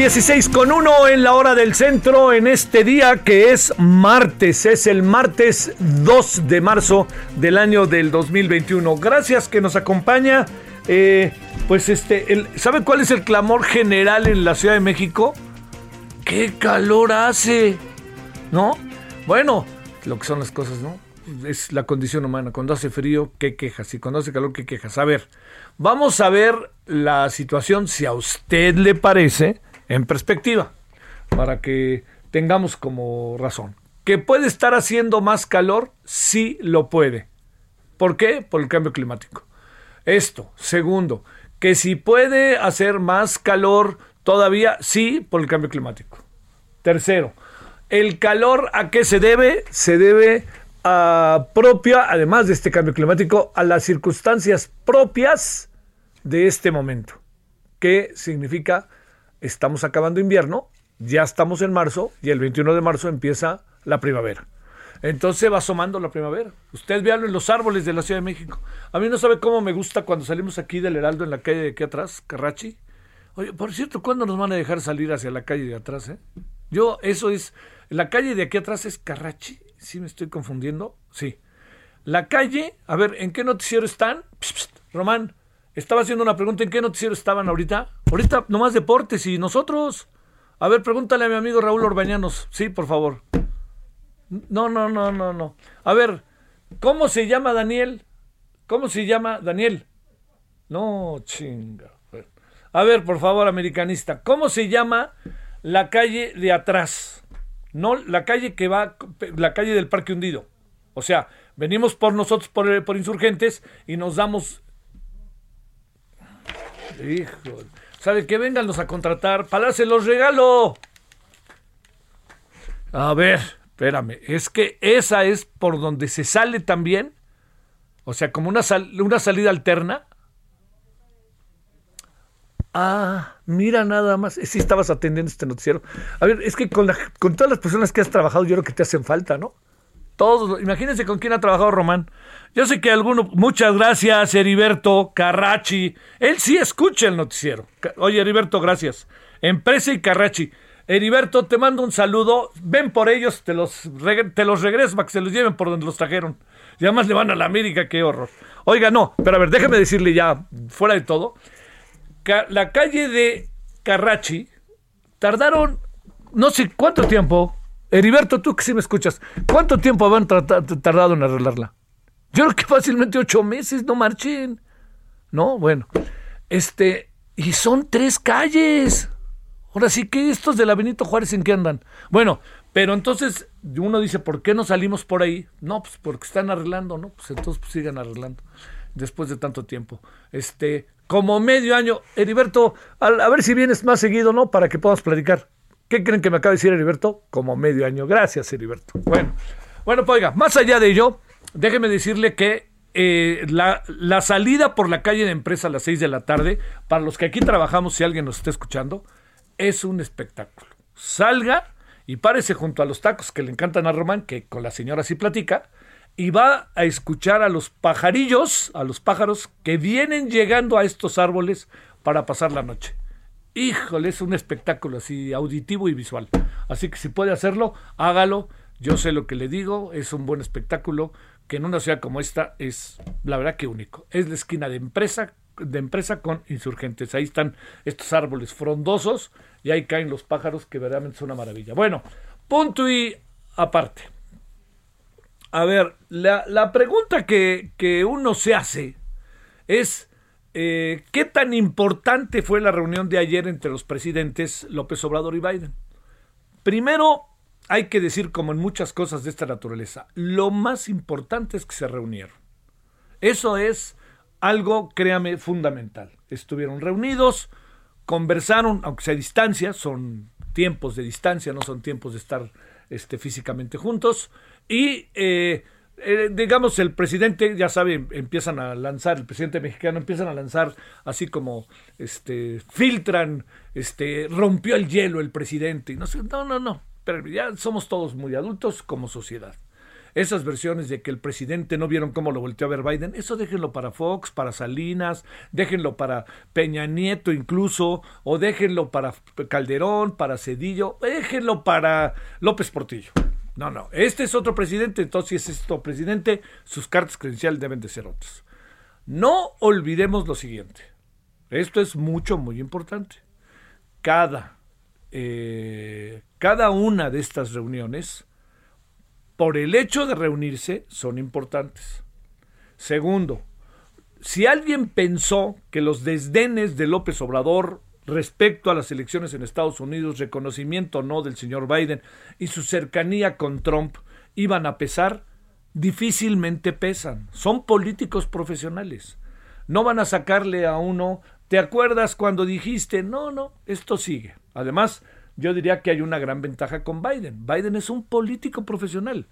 16 con 1 en la hora del centro en este día que es martes, es el martes 2 de marzo del año del 2021. Gracias que nos acompaña. Eh, pues este, el, ¿sabe cuál es el clamor general en la Ciudad de México? ¡Qué calor hace! ¿No? Bueno, lo que son las cosas, ¿no? Es la condición humana. Cuando hace frío, ¿qué quejas? Y cuando hace calor, ¿qué quejas? A ver, vamos a ver la situación, si a usted le parece, en perspectiva, para que tengamos como razón. ¿Que puede estar haciendo más calor? Sí lo puede. ¿Por qué? Por el cambio climático. Esto. Segundo, que si puede hacer más calor todavía, sí, por el cambio climático. Tercero, el calor a qué se debe? Se debe a propia, además de este cambio climático, a las circunstancias propias de este momento. ¿Qué significa? Estamos acabando invierno, ya estamos en marzo y el 21 de marzo empieza la primavera. Entonces va asomando la primavera. Usted véalo en los árboles de la Ciudad de México. A mí no sabe cómo me gusta cuando salimos aquí del Heraldo en la calle de aquí atrás, Carrachi. Oye, por cierto, ¿cuándo nos van a dejar salir hacia la calle de atrás? Eh? Yo, eso es. La calle de aquí atrás es Carrachi. ¿Sí me estoy confundiendo? Sí. La calle, a ver, ¿en qué noticiero están? Psst, Román, estaba haciendo una pregunta. ¿En qué noticiero estaban ahorita? Ahorita nomás deportes y nosotros. A ver, pregúntale a mi amigo Raúl Orbañanos. Sí, por favor. No, no, no, no, no. A ver, ¿cómo se llama Daniel? ¿Cómo se llama Daniel? No, chinga. A ver, por favor, americanista, ¿cómo se llama la calle de atrás? No, la calle que va, la calle del Parque Hundido. O sea, venimos por nosotros, por, por insurgentes, y nos damos. Hijo, ¿sabe que Vénganlos a contratar, se los regalo. A ver, espérame, es que esa es por donde se sale también, o sea, como una, sal, una salida alterna. Ah, mira nada más. Sí estabas atendiendo este noticiero. A ver, es que con, la, con todas las personas que has trabajado, yo creo que te hacen falta, ¿no? Todos. Imagínense con quién ha trabajado Román. Yo sé que alguno. Muchas gracias, Heriberto, Carrachi. Él sí escucha el noticiero. Oye, Heriberto, gracias. Empresa y Carrachi. Heriberto, te mando un saludo. Ven por ellos, te los, te los regreso para que se los lleven por donde los trajeron. Y además le van a la América, qué horror. Oiga, no, pero a ver, déjeme decirle ya, fuera de todo la calle de Carrachi tardaron no sé cuánto tiempo. Heriberto, tú que sí me escuchas, ¿cuánto tiempo habían tardado en arreglarla? Yo creo que fácilmente ocho meses, no marchen. No, bueno. Este, y son tres calles. Ahora sí que estos de la Juárez en qué andan. Bueno, pero entonces uno dice, ¿por qué no salimos por ahí? No, pues porque están arreglando, ¿no? Pues entonces pues, sigan arreglando después de tanto tiempo. Este, como medio año. Heriberto, a, a, ver si vienes más seguido, ¿no? Para que podamos platicar. ¿Qué creen que me acaba de decir Heriberto? Como medio año. Gracias, Heriberto. Bueno, bueno, pues oiga, más allá de ello, déjeme decirle que eh, la, la, salida por la calle de empresa a las 6 de la tarde, para los que aquí trabajamos, si alguien nos está escuchando, es un espectáculo. Salga y párese junto a los tacos que le encantan a Román, que con la señora sí platica, y va a escuchar a los pajarillos, a los pájaros que vienen llegando a estos árboles para pasar la noche. Híjole, es un espectáculo así auditivo y visual. Así que si puede hacerlo, hágalo. Yo sé lo que le digo, es un buen espectáculo que en una ciudad como esta es la verdad que único. Es la esquina de empresa de empresa con insurgentes. Ahí están estos árboles frondosos y ahí caen los pájaros que verdaderamente son una maravilla. Bueno, punto y aparte. A ver, la, pregunta que, uno se hace es eh, ¿qué tan importante fue la reunión de ayer entre los presidentes López Obrador y Biden? Primero, hay que decir, como en muchas cosas de esta naturaleza, lo más importante es que se reunieron. Eso es algo, créame, fundamental. Estuvieron reunidos, conversaron, aunque sea a distancia, son tiempos de distancia, no son tiempos de estar este, físicamente juntos, y eh, eh, digamos, el presidente, ya sabe, empiezan a lanzar, el presidente mexicano empiezan a lanzar así como, este, filtran, este, rompió el hielo el presidente, y no no, no, no, pero ya somos todos muy adultos como sociedad. Esas versiones de que el presidente no vieron cómo lo volteó a ver Biden, eso déjenlo para Fox, para Salinas, déjenlo para Peña Nieto incluso, o déjenlo para Calderón, para Cedillo, déjenlo para López Portillo. No, no, este es otro presidente, entonces si es otro presidente, sus cartas credenciales deben de ser otras. No olvidemos lo siguiente, esto es mucho, muy importante. Cada, eh, cada una de estas reuniones por el hecho de reunirse son importantes. Segundo, si alguien pensó que los desdenes de López Obrador respecto a las elecciones en Estados Unidos, reconocimiento o no del señor Biden y su cercanía con Trump iban a pesar, difícilmente pesan. Son políticos profesionales. No van a sacarle a uno, ¿te acuerdas cuando dijiste? No, no, esto sigue. Además, yo diría que hay una gran ventaja con Biden. Biden es un político profesional,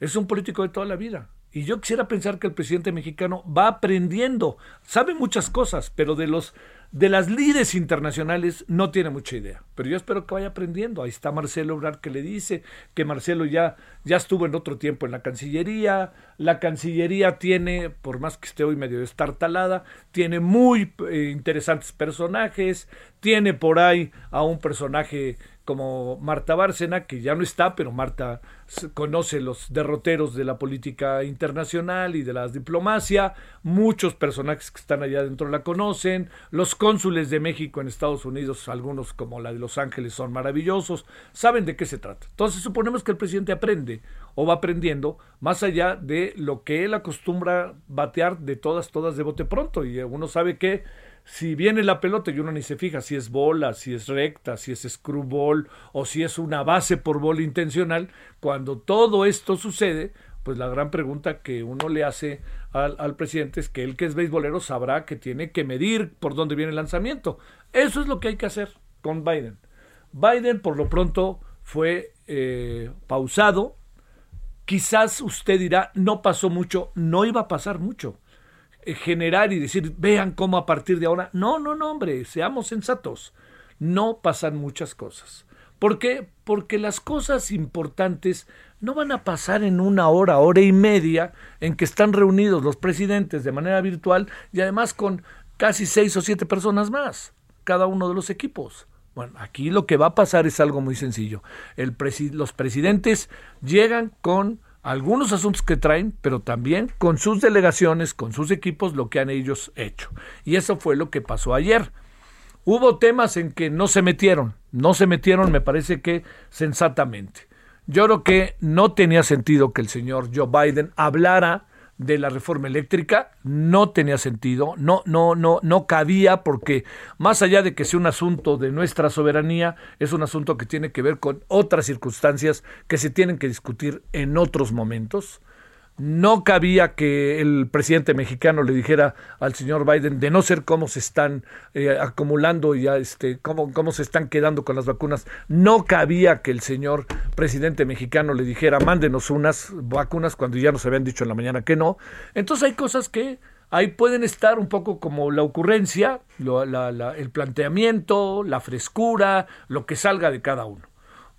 es un político de toda la vida. Y yo quisiera pensar que el presidente mexicano va aprendiendo, sabe muchas cosas, pero de los de las líderes internacionales no tiene mucha idea, pero yo espero que vaya aprendiendo. Ahí está Marcelo Obrar que le dice que Marcelo ya, ya estuvo en otro tiempo en la Cancillería. La Cancillería tiene, por más que esté hoy medio estartalada, tiene muy eh, interesantes personajes. Tiene por ahí a un personaje como Marta Bárcena, que ya no está, pero Marta conoce los derroteros de la política internacional y de la diplomacia, muchos personajes que están allá adentro la conocen, los cónsules de México en Estados Unidos, algunos como la de Los Ángeles son maravillosos, saben de qué se trata. Entonces suponemos que el presidente aprende o va aprendiendo más allá de lo que él acostumbra batear de todas, todas de bote pronto, y uno sabe que si viene la pelota y uno ni se fija si es bola, si es recta, si es screwball o si es una base por bola intencional, cuando todo esto sucede, pues la gran pregunta que uno le hace al, al, presidente es que él que es beisbolero sabrá que tiene que medir por dónde viene el lanzamiento. Eso es lo que hay que hacer con Biden. Biden por lo pronto fue eh, pausado. Quizás usted dirá, no pasó mucho, no iba a pasar mucho generar y decir, vean cómo a partir de ahora. No, no, no, hombre, seamos sensatos. No pasan muchas cosas. ¿Por qué? Porque las cosas importantes no van a pasar en una hora, hora y media en que están reunidos los presidentes de manera virtual y además con casi seis o siete personas más, cada uno de los equipos. Bueno, aquí lo que va a pasar es algo muy sencillo. El los presidentes llegan con algunos asuntos que traen, pero también con sus delegaciones, con sus equipos, lo que han ellos hecho. Y eso fue lo que pasó ayer. Hubo temas en que no se metieron, no se metieron, me parece que sensatamente. Yo creo que no tenía sentido que el señor Joe Biden hablara de la reforma eléctrica no tenía sentido, no, no, no, no cabía porque más allá de que sea un asunto de nuestra soberanía, es un asunto que tiene que ver con otras circunstancias que se tienen que discutir en otros momentos no cabía que el presidente mexicano le dijera al señor Biden de no ser cómo se están eh, acumulando y este cómo, cómo se están quedando con las vacunas, no cabía que el señor presidente mexicano le dijera mándenos unas vacunas cuando ya nos habían dicho en la mañana que no. Entonces hay cosas que ahí pueden estar un poco como la ocurrencia, el planteamiento, la frescura, lo que salga de cada uno.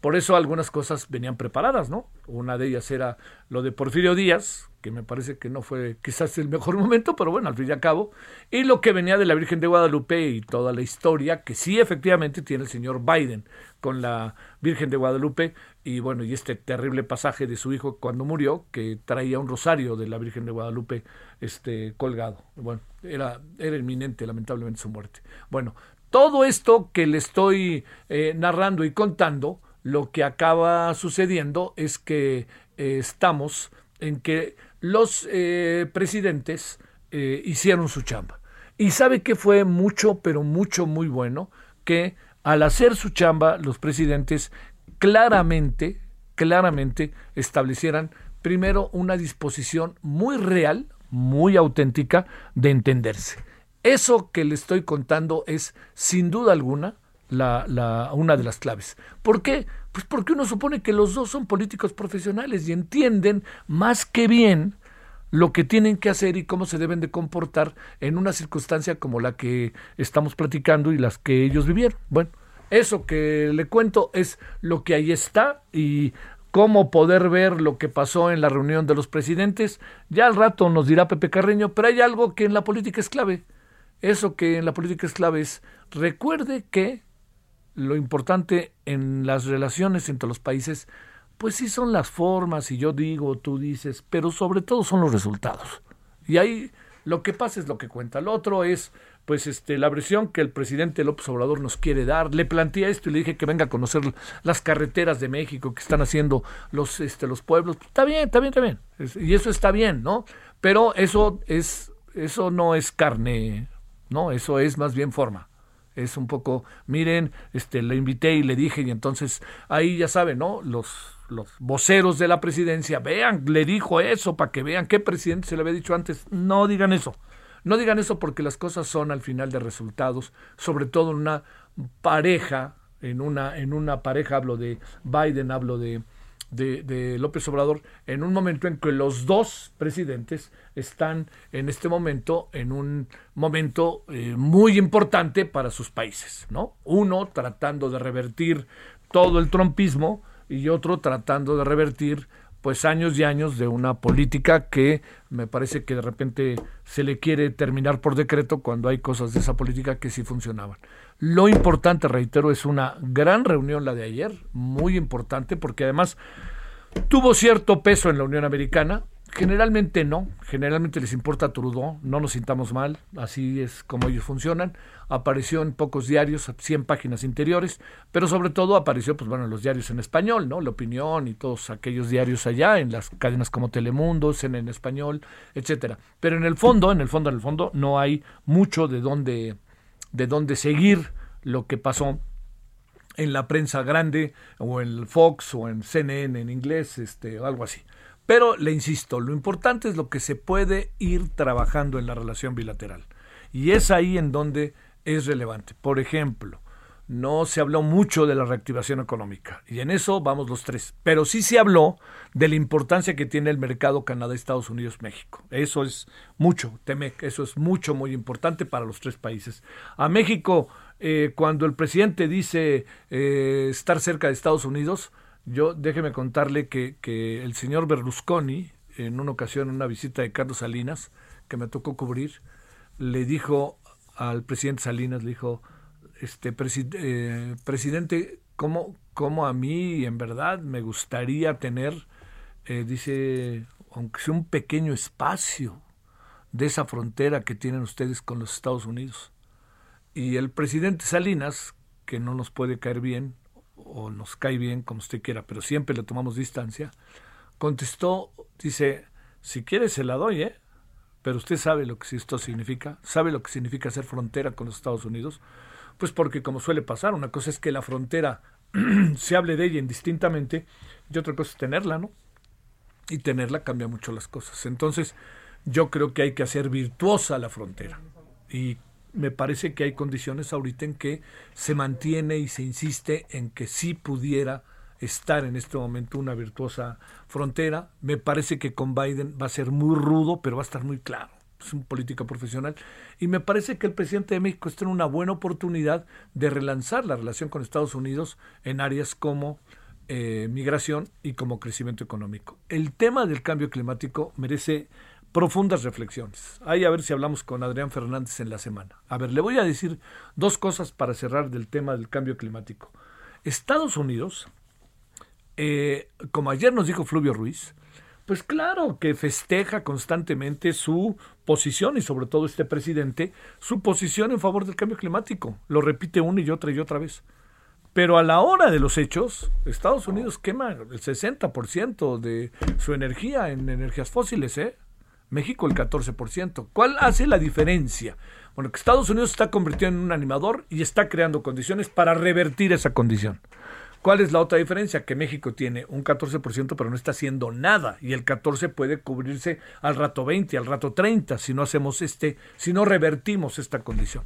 Por eso algunas cosas venían preparadas, ¿no? Una de ellas era lo de Porfirio Díaz, que me parece que no fue quizás el mejor momento, pero bueno, al fin y al cabo, y lo que venía de la Virgen de Guadalupe y toda la historia que sí efectivamente tiene el señor Biden con la Virgen de Guadalupe y bueno, y este terrible pasaje de su hijo cuando murió, que traía un rosario de la Virgen de Guadalupe este colgado. Bueno, era, era inminente lamentablemente su muerte. Bueno, todo esto que le estoy eh, narrando y contando, lo que acaba sucediendo es que eh, estamos en que los eh, presidentes eh, hicieron su chamba. Y sabe que fue mucho, pero mucho, muy bueno, que al hacer su chamba los presidentes claramente, claramente establecieran primero una disposición muy real, muy auténtica de entenderse. Eso que le estoy contando es, sin duda alguna, la, una de las claves. ¿Por qué? Pues porque uno supone que los dos son políticos profesionales y entienden más que bien lo que tienen que hacer y cómo se deben de comportar en una circunstancia como la que estamos platicando y las que ellos vivieron. Bueno, eso que le cuento es lo que ahí está y cómo poder ver lo que pasó en la reunión de los presidentes. Ya al rato nos dirá Pepe Carreño, pero hay algo que en la política es clave. Eso que en la política es clave es recuerde que lo importante en las relaciones entre los países, pues sí son las formas, y yo digo, tú dices, pero sobre todo son los resultados. Y ahí lo que pasa es lo que cuenta. Lo otro es, pues, este, la versión que el presidente López Obrador nos quiere dar. Le planteé esto y le dije que venga a conocer las carreteras de México que están haciendo los, este, los pueblos. Está bien, está bien, está bien. y eso está bien, ¿no? Pero eso es, eso no es carne, ¿no? Eso es más bien forma es un poco, miren, este, le invité y le dije, y entonces ahí ya saben, ¿no? Los, los voceros de la presidencia, vean, le dijo eso para que vean qué presidente se le había dicho antes. No digan eso. No digan eso porque las cosas son al final de resultados, sobre todo en una pareja, en una, en una pareja, hablo de Biden, hablo de, de, López Obrador en un momento en que los dos presidentes están en este momento en un momento eh, muy importante para sus países, ¿no? Uno tratando de revertir todo el trompismo y otro tratando de revertir pues años y años de una política que me parece que de repente se le quiere terminar por decreto cuando hay cosas de esa política que sí funcionaban. Lo importante, reitero, es una gran reunión la de ayer, muy importante, porque además tuvo cierto peso en la Unión Americana. Generalmente no, generalmente les importa Trudeau, no nos sintamos mal, así es como ellos funcionan. Apareció en pocos diarios, 100 páginas interiores, pero sobre todo apareció pues bueno, en los diarios en español, ¿no? La Opinión y todos aquellos diarios allá, en las cadenas como Telemundo, en, en español, etcétera. Pero en el fondo, en el fondo, en el fondo, no hay mucho de dónde de dónde seguir lo que pasó en la prensa grande o en Fox o en CNN en inglés, este, o algo así. Pero le insisto, lo importante es lo que se puede ir trabajando en la relación bilateral. Y es ahí en donde es relevante. Por ejemplo, no se habló mucho de la reactivación económica y en eso vamos los tres, pero sí se habló de la importancia que tiene el mercado Canadá, Estados Unidos, México. Eso es mucho, Temec, eso es mucho, muy importante para los tres países. A México, eh, cuando el presidente dice eh, estar cerca de Estados Unidos, yo déjeme contarle que, que el señor Berlusconi, en una ocasión, en una visita de Carlos Salinas, que me tocó cubrir, le dijo al presidente Salinas, le dijo, este eh, presidente, ¿cómo, ¿cómo, a mí en verdad me gustaría tener, eh, dice, aunque sea un pequeño espacio de esa frontera que tienen ustedes con los Estados Unidos? Y el presidente Salinas, que no nos puede caer bien, o nos cae bien, como usted quiera, pero siempre le tomamos distancia, contestó, dice, si quiere se la doy, ¿eh? Pero usted sabe lo que esto significa, sabe lo que significa hacer frontera con los Estados Unidos. Pues porque como suele pasar, una cosa es que la frontera se hable de ella indistintamente y otra cosa es tenerla, ¿no? Y tenerla cambia mucho las cosas. Entonces, yo creo que hay que hacer virtuosa la frontera. Y me parece que hay condiciones ahorita en que se mantiene y se insiste en que sí pudiera estar en este momento una virtuosa frontera. Me parece que con Biden va a ser muy rudo, pero va a estar muy claro. es un político profesional, y me parece que el presidente de México está en una buena oportunidad de relanzar la relación con Estados Unidos en áreas como eh, migración y como crecimiento económico. El tema del cambio climático merece profundas reflexiones. Ahí a ver si hablamos con Adrián Fernández en la semana. A ver, le voy a decir dos cosas para cerrar del tema del cambio climático. Estados Unidos, eh, como ayer nos dijo Fluvio Ruiz, pues claro que festeja constantemente su posición y sobre todo este presidente, su posición en favor del cambio climático. Lo repite una y otra y otra vez. Pero a la hora de los hechos, Estados Unidos quema el 60% de su energía en energías fósiles, ¿eh? México el 14%. ¿Cuál hace la diferencia? Bueno, que Estados Unidos está convirtiendo en un animador y está creando condiciones para revertir esa condición. ¿Cuál es la otra diferencia? Que México tiene un 14% pero no está haciendo nada y el 14 puede cubrirse al rato 20, al rato 30 si no hacemos este, si no revertimos esta condición.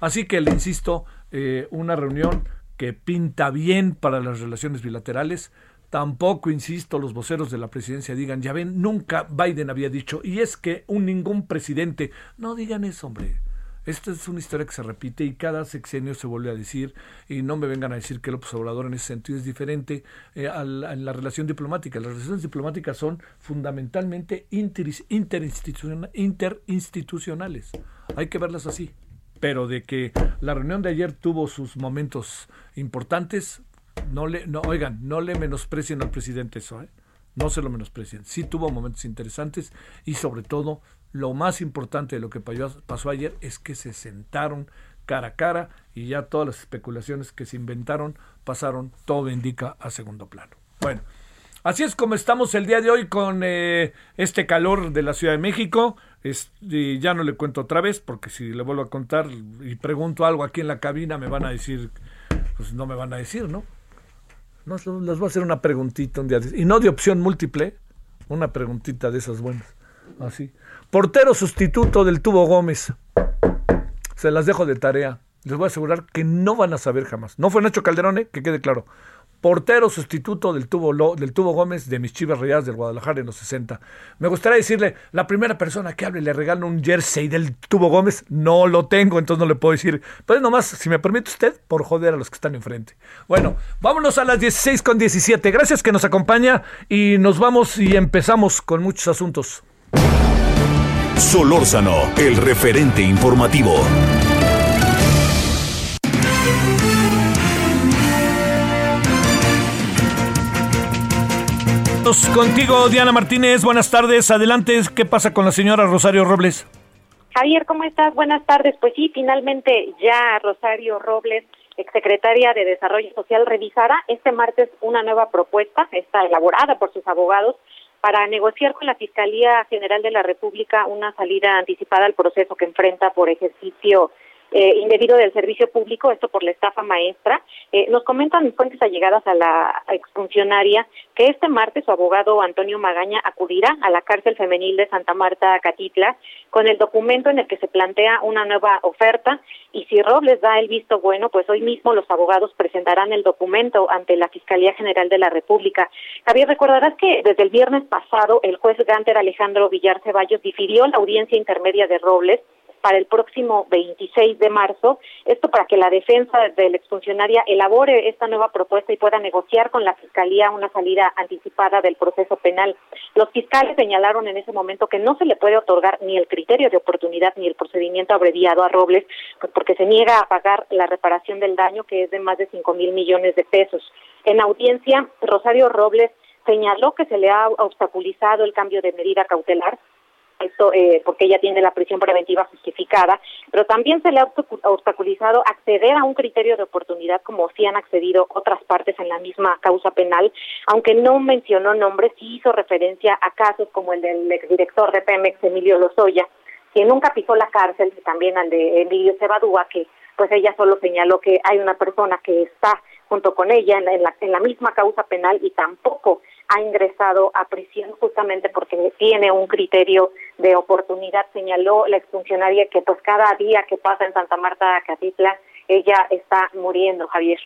Así que le insisto, eh, una reunión que pinta bien para las relaciones bilaterales, Tampoco, insisto, los voceros de la presidencia digan, ya ven, nunca Biden había dicho, y es que un ningún presidente, no digan eso, hombre. Esta es una historia que se repite y cada sexenio se vuelve a decir, y no me vengan a decir que López Obrador en ese sentido es diferente eh, a, la, relación diplomática. Las relaciones diplomáticas son fundamentalmente interinstitucionales. Hay que verlas así. Pero de que la reunión de ayer tuvo sus momentos importantes, no le, no, oigan, no le menosprecien al presidente eso, ¿eh? No se lo menosprecien. Sí tuvo momentos interesantes y sobre todo lo más importante de lo que pasó ayer es que se sentaron cara a cara y ya todas las especulaciones que se inventaron pasaron, todo indica, a segundo plano. Bueno, así es como estamos el día de hoy con eh, este calor de la Ciudad de México. Ya no le cuento otra vez porque si le vuelvo a contar y pregunto algo aquí en la cabina me van a decir, pues no me van a decir, ¿no? No, les voy a hacer una preguntita un día. Y no de opción múltiple, una preguntita de esas buenas. Así. Portero sustituto del Tubo Gómez. Se las dejo de tarea. Les voy a asegurar que no van a saber jamás. No fue Nacho Calderón, ¿eh? que quede claro portero sustituto del tubo, del tubo Gómez de mis Chivas Rayadas del Guadalajara en los 60. Me gustaría decirle, la primera persona que hable le regalo un jersey del tubo Gómez, no lo tengo, entonces no le puedo decir. Pero nomás, si me permite usted, por joder a los que están enfrente. Bueno, vámonos a las 16 con 17. Gracias que nos acompaña y nos vamos y empezamos con muchos asuntos. Solórzano, el referente informativo. Contigo, Diana Martínez. Buenas tardes. Adelante. ¿Qué pasa con la señora Rosario Robles? Javier, ¿cómo estás? Buenas tardes. Pues sí, finalmente ya Rosario Robles, exsecretaria de Desarrollo Social, revisará este martes una nueva propuesta, está elaborada por sus abogados, para negociar con la Fiscalía General de la República una salida anticipada al proceso que enfrenta por ejercicio eh, indebido del servicio público, esto por la estafa maestra. Eh, nos comentan fuentes allegadas a la exfuncionaria que este martes su abogado Antonio Magaña acudirá a la cárcel femenil de Santa Marta, Catitla, con el documento en el que se plantea una nueva oferta y si Robles da el visto bueno, pues hoy mismo los abogados presentarán el documento ante la Fiscalía General de la República. Javier, recordarás que desde el viernes pasado el juez Ganter Alejandro Villar Ceballos difirió la audiencia intermedia de Robles para el próximo 26 de marzo, esto para que la defensa de la exfuncionaria elabore esta nueva propuesta y pueda negociar con la Fiscalía una salida anticipada del proceso penal. Los fiscales señalaron en ese momento que no se le puede otorgar ni el criterio de oportunidad ni el procedimiento abreviado a Robles, pues porque se niega a pagar la reparación del daño, que es de más de cinco mil millones de pesos. En audiencia, Rosario Robles señaló que se le ha obstaculizado el cambio de medida cautelar esto eh, porque ella tiene la prisión preventiva justificada, pero también se le ha obstaculizado acceder a un criterio de oportunidad como si han accedido otras partes en la misma causa penal, aunque no mencionó nombres, sí hizo referencia a casos como el del exdirector de Pemex, Emilio Lozoya, que nunca pisó la cárcel, y también al de Emilio Cebadúa, que pues ella solo señaló que hay una persona que está junto con ella en la, en la misma causa penal y tampoco ha ingresado a prisión justamente porque tiene un criterio de oportunidad. Señaló la exfuncionaria que pues cada día que pasa en Santa Marta, Catitla, ella está muriendo, Javier.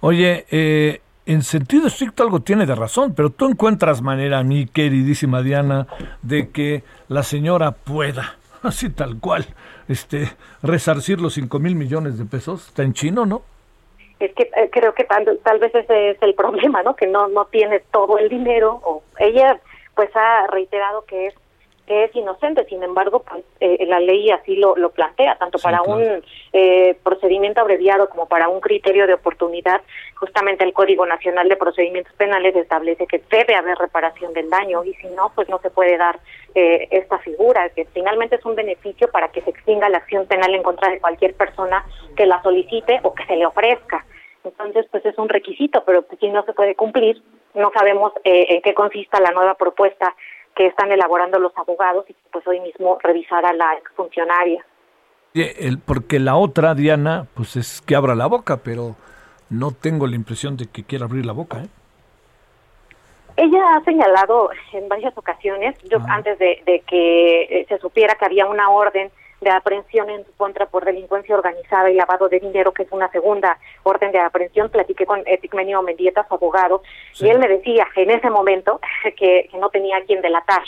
Oye, eh, en sentido estricto algo tiene de razón, pero tú encuentras manera, mi queridísima Diana, de que la señora pueda Así tal cual. Este, resarcir los 5 mil millones de pesos. Está en chino, ¿no? Es que eh, creo que tal, tal vez ese es el problema, ¿no? Que no, no tiene todo el dinero. o Ella pues ha reiterado que es que es inocente, sin embargo, pues, eh, la ley así lo, lo plantea, tanto para un eh, procedimiento abreviado como para un criterio de oportunidad. Justamente el Código Nacional de Procedimientos Penales establece que debe haber reparación del daño y si no, pues no se puede dar eh, esta figura, que finalmente es un beneficio para que se extinga la acción penal en contra de cualquier persona que la solicite o que se le ofrezca. Entonces, pues es un requisito, pero pues, si no se puede cumplir, no sabemos en qué consista la nueva propuesta que están elaborando los abogados y pues hoy mismo revisará la exfuncionaria. Porque la otra, Diana, pues es que abra la boca, pero no tengo la impresión de que quiera abrir la boca. ¿eh? Ella ha señalado en varias ocasiones, yo ah. antes de, de que eh, se supiera que había una orden de aprehensión en su contra por delincuencia organizada y lavado de dinero, que es una segunda orden de aprehensión. Platiqué con Eticmenio Mendieta, su abogado, y él me decía en ese momento que, que no tenía quien delatar.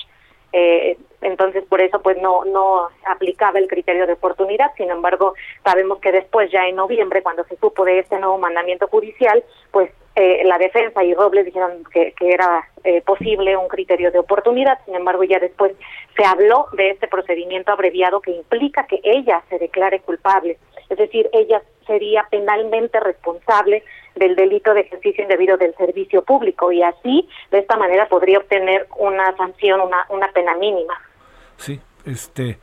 Eh, entonces por eso pues no no aplicaba el criterio de oportunidad. Sin embargo sabemos que después ya en noviembre cuando se supo de este nuevo mandamiento judicial pues eh, la defensa y Robles dijeron que, que era eh, posible un criterio de oportunidad, sin embargo ya después se habló de este procedimiento abreviado que implica que ella se declare culpable, es decir, ella sería penalmente responsable del delito de ejercicio indebido del servicio público y así de esta manera podría obtener una sanción, una, una pena mínima. Sí, este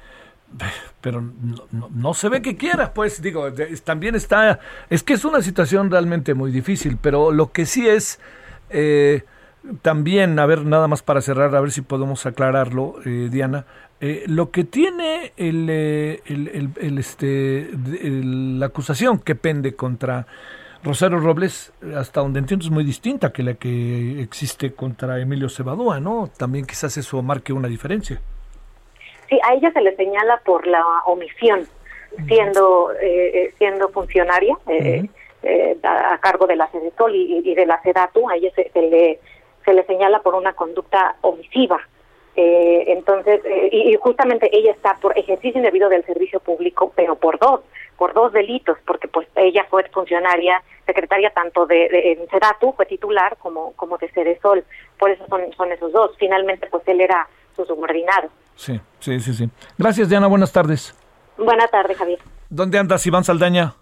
pero no, se ve que quiera, pues digo, también está, es que es una situación realmente muy difícil, pero lo que sí es, eh, también, a ver, nada más para cerrar, a ver si podemos aclararlo, eh, Diana, eh, lo que tiene el, el, el, este, la acusación que pende contra Rosario Robles, hasta donde entiendo, es muy distinta que la que existe contra Emilio Cebadúa, ¿no? También quizás eso marque una diferencia. Sí, a ella se le señala por la omisión, siendo eh, eh, siendo funcionaria eh, a, cargo de la Sedesol y, de la Sedatu, a ella se, le se le señala por una conducta omisiva. entonces, y, justamente ella está por ejercicio indebido del servicio público, pero por dos, por dos delitos, porque pues ella fue funcionaria, secretaria tanto de, de Sedatu, fue titular, como como de Sedesol, por eso son, son esos dos. Finalmente, pues él era su subordinado. Sí, sí, sí, sí. Gracias, Diana. Buenas tardes. Buenas tardes, Javier. ¿Dónde andas, Iván Saldaña?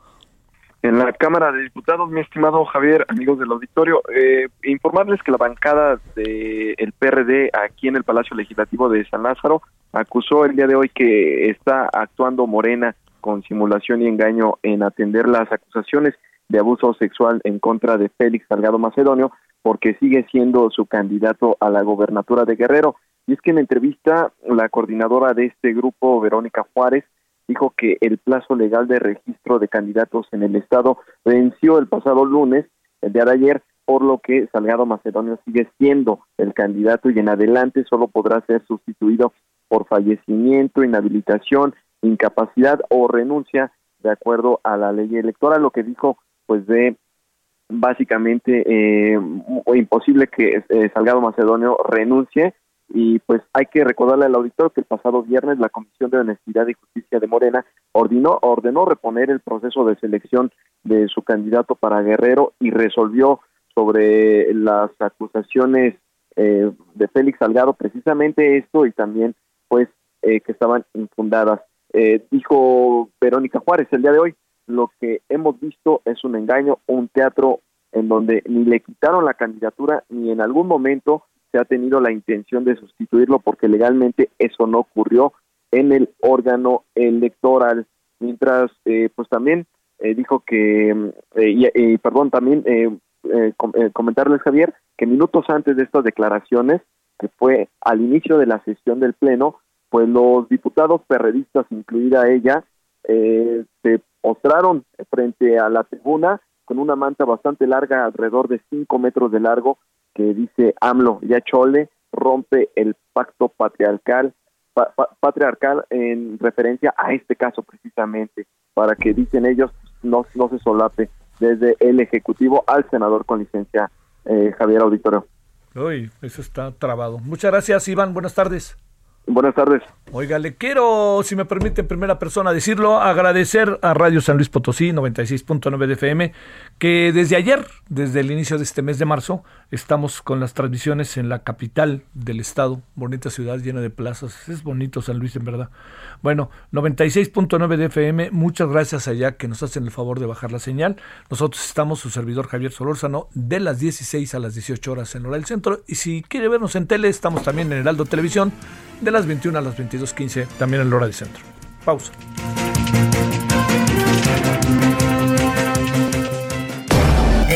En la Cámara de Diputados, mi estimado Javier, amigos del auditorio, eh, informarles que la bancada del el PRD aquí en el Palacio Legislativo de San Lázaro acusó el día de hoy que está actuando Morena con simulación y engaño en atender las acusaciones de abuso sexual en contra de Félix Salgado Macedonio, porque sigue siendo su candidato a la gobernatura de Guerrero. Y es que en entrevista la coordinadora de este grupo, Verónica Juárez, dijo que el plazo legal de registro de candidatos en el estado venció el pasado lunes, el día de ayer, por lo que Salgado Macedonio sigue siendo el candidato y en adelante solo podrá ser sustituido por fallecimiento, inhabilitación, incapacidad o renuncia de acuerdo a la ley electoral, lo que dijo pues de básicamente eh, imposible que eh, Salgado Macedonio renuncie y pues hay que recordarle al auditor que el pasado viernes la Comisión de Honestidad y Justicia de Morena ordenó, ordenó reponer el proceso de selección de su candidato para Guerrero y resolvió sobre las acusaciones eh, de Félix Salgado precisamente esto y también pues eh, que estaban infundadas. Eh, dijo Verónica Juárez el día de hoy, lo que hemos visto es un engaño, un teatro en donde ni le quitaron la candidatura ni en algún momento se ha tenido la intención de sustituirlo porque legalmente eso no ocurrió en el órgano electoral. Mientras, eh, pues también eh, dijo que, eh, y, perdón, también comentarles, Javier, que minutos antes de estas declaraciones, que fue al inicio de la sesión del Pleno, pues los diputados perredistas, incluida ella, se mostraron frente a la tribuna con una manta bastante larga, alrededor de cinco metros de largo, que dice AMLO, ya chole, rompe el pacto patriarcal, patriarcal en referencia a este caso precisamente, para que dicen ellos no, no se solape desde el Ejecutivo al senador con licencia eh, Javier Auditorio. Uy, eso está trabado. Muchas gracias, Iván. Buenas tardes. Buenas tardes. Oiga, le quiero, si me permite en primera persona decirlo, agradecer a Radio San Luis Potosí 96.9 de FM, que desde ayer, desde el inicio de este mes de marzo, estamos con las transmisiones en la capital del estado, bonita ciudad llena de plazas, es bonito San Luis en verdad. Bueno, 96.9 de FM, muchas gracias allá que nos hacen el favor de bajar la señal. Nosotros estamos, su servidor Javier Solórzano, de las 16 a las 18 horas en hora del centro, y si quiere vernos en tele, estamos también en Heraldo Televisión, de las 21 a las 22.15, también en hora del centro. Pausa.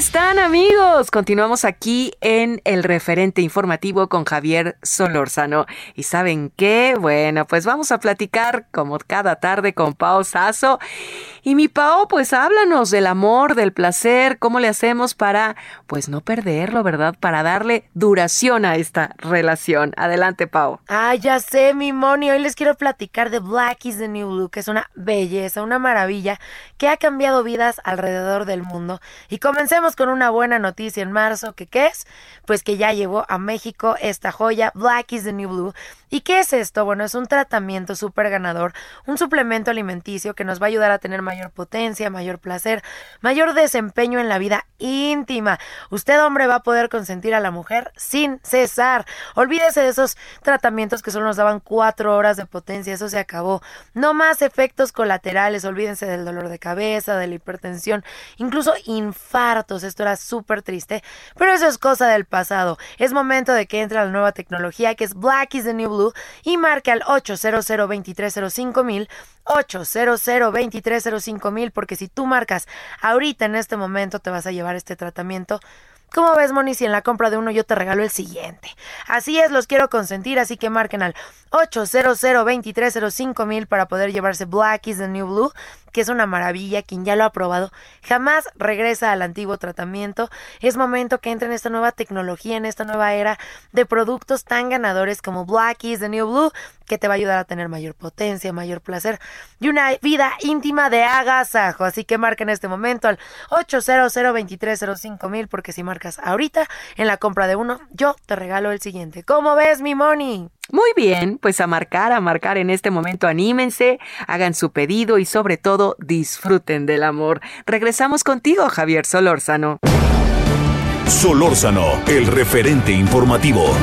¿Cómo están amigos? Continuamos aquí en el referente informativo con Javier Solórzano. ¿Y saben qué? Bueno, pues vamos a platicar como cada tarde con Pao Sasso. Y mi Pao, pues háblanos del amor, del placer, cómo le hacemos para, pues no perderlo, ¿verdad? Para darle duración a esta relación. Adelante, Pao. Ah, ya sé, mi Moni. Hoy les quiero platicar de Black is the New Blue, que es una belleza, una maravilla que ha cambiado vidas alrededor del mundo. Y comencemos con una buena noticia en marzo, que qué es? Pues que ya llegó a México esta joya Black is the New Blue. ¿Y qué es esto? Bueno, es un tratamiento súper ganador, un suplemento alimenticio que nos va a ayudar a tener mayor potencia, mayor placer, mayor desempeño en la vida íntima. Usted, hombre, va a poder consentir a la mujer sin cesar. Olvídese de esos tratamientos que solo nos daban cuatro horas de potencia, eso se acabó. No más efectos colaterales, olvídense del dolor de cabeza, de la hipertensión, incluso infartos, esto era súper triste, pero eso es cosa del pasado. Es momento de que entre la nueva tecnología que es Black is the New Blue y marque al 800 2305 mil 800 2305 mil porque si tú marcas ahorita en este momento te vas a llevar este tratamiento ¿Cómo ves, Moni? Si en la compra de uno yo te regalo el siguiente. Así es, los quiero consentir, así que marquen al 800 2305 mil para poder llevarse Black is the New Blue, que es una maravilla. Quien ya lo ha probado jamás regresa al antiguo tratamiento. Es momento que entre en esta nueva tecnología, en esta nueva era de productos tan ganadores como Black is the New Blue, que te va a ayudar a tener mayor potencia, mayor placer y una vida íntima de agasajo. Así que marquen en este momento al 800 2305 mil, porque si marcas ahorita en la compra de uno, yo te regalo el siguiente. ¿Cómo ves, mi Moni? Muy bien, pues a marcar, a marcar en este momento, anímense, hagan su pedido y sobre todo disfruten del amor. Regresamos contigo, Javier Solórzano. Solórzano, el referente informativo.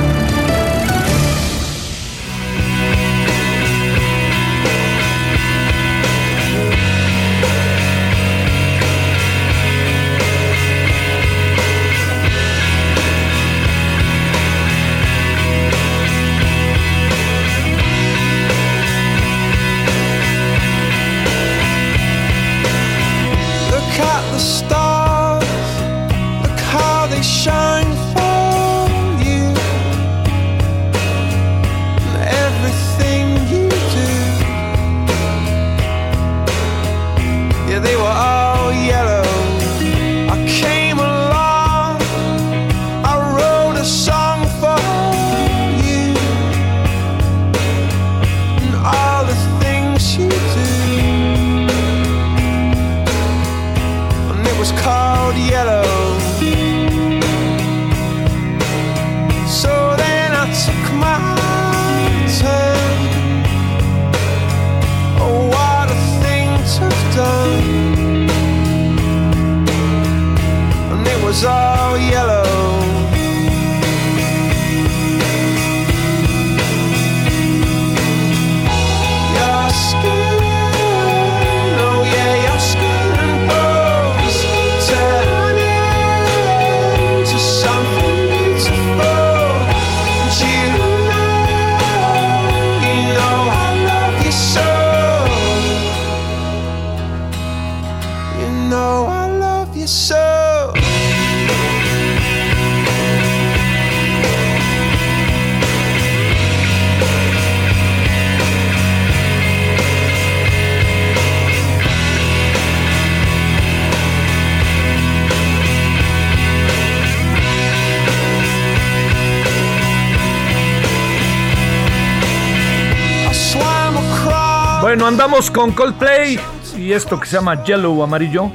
Andamos con Coldplay y esto que se llama Yellow Amarillo.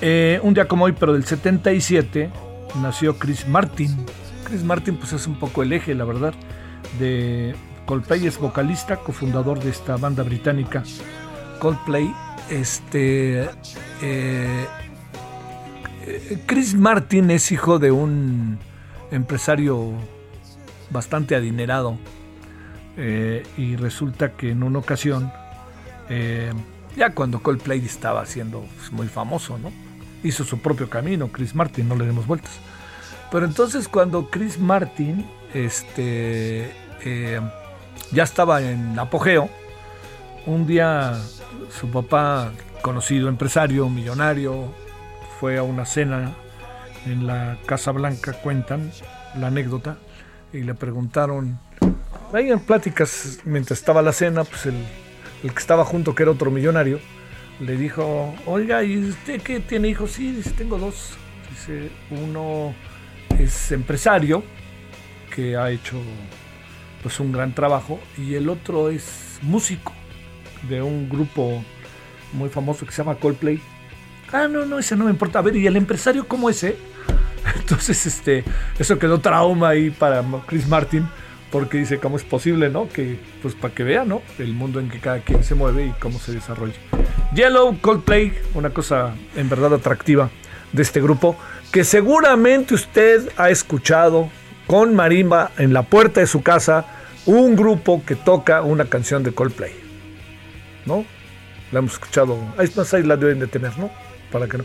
Eh, un día como hoy, pero del 77, nació Chris Martin. Chris Martin pues es un poco el eje, la verdad, de Coldplay. Es vocalista, cofundador de esta banda británica Coldplay. Este... Eh, Chris Martin es hijo de un empresario bastante adinerado eh, y resulta que en una ocasión eh, ya cuando Coldplay estaba siendo pues, muy famoso, ¿no? Hizo su propio camino, Chris Martin, no le demos vueltas. Pero entonces cuando Chris Martin este, eh, ya estaba en apogeo, un día su papá, conocido empresario, millonario, fue a una cena en la Casa Blanca, cuentan la anécdota, y le preguntaron, ahí en pláticas mientras estaba la cena, pues el el que estaba junto, que era otro millonario, le dijo, oiga, ¿y usted qué tiene hijos? Sí, dice, tengo dos. Dice, uno es empresario, que ha hecho pues un gran trabajo, y el otro es músico de un grupo muy famoso que se llama Coldplay. Ah, no, no, ese no me importa. A ver, ¿y el empresario cómo es, eh? Entonces, este, eso quedó trauma ahí para Chris Martin porque dice cómo es posible, ¿no? Que pues para que vea, ¿no? El mundo en que cada quien se mueve y cómo se desarrolla. Yellow Coldplay, una cosa en verdad atractiva de este grupo que seguramente usted ha escuchado con marimba en la puerta de su casa un grupo que toca una canción de Coldplay. ¿No? La hemos escuchado. Es más, ahí la deben de tener, ¿no? Para que no.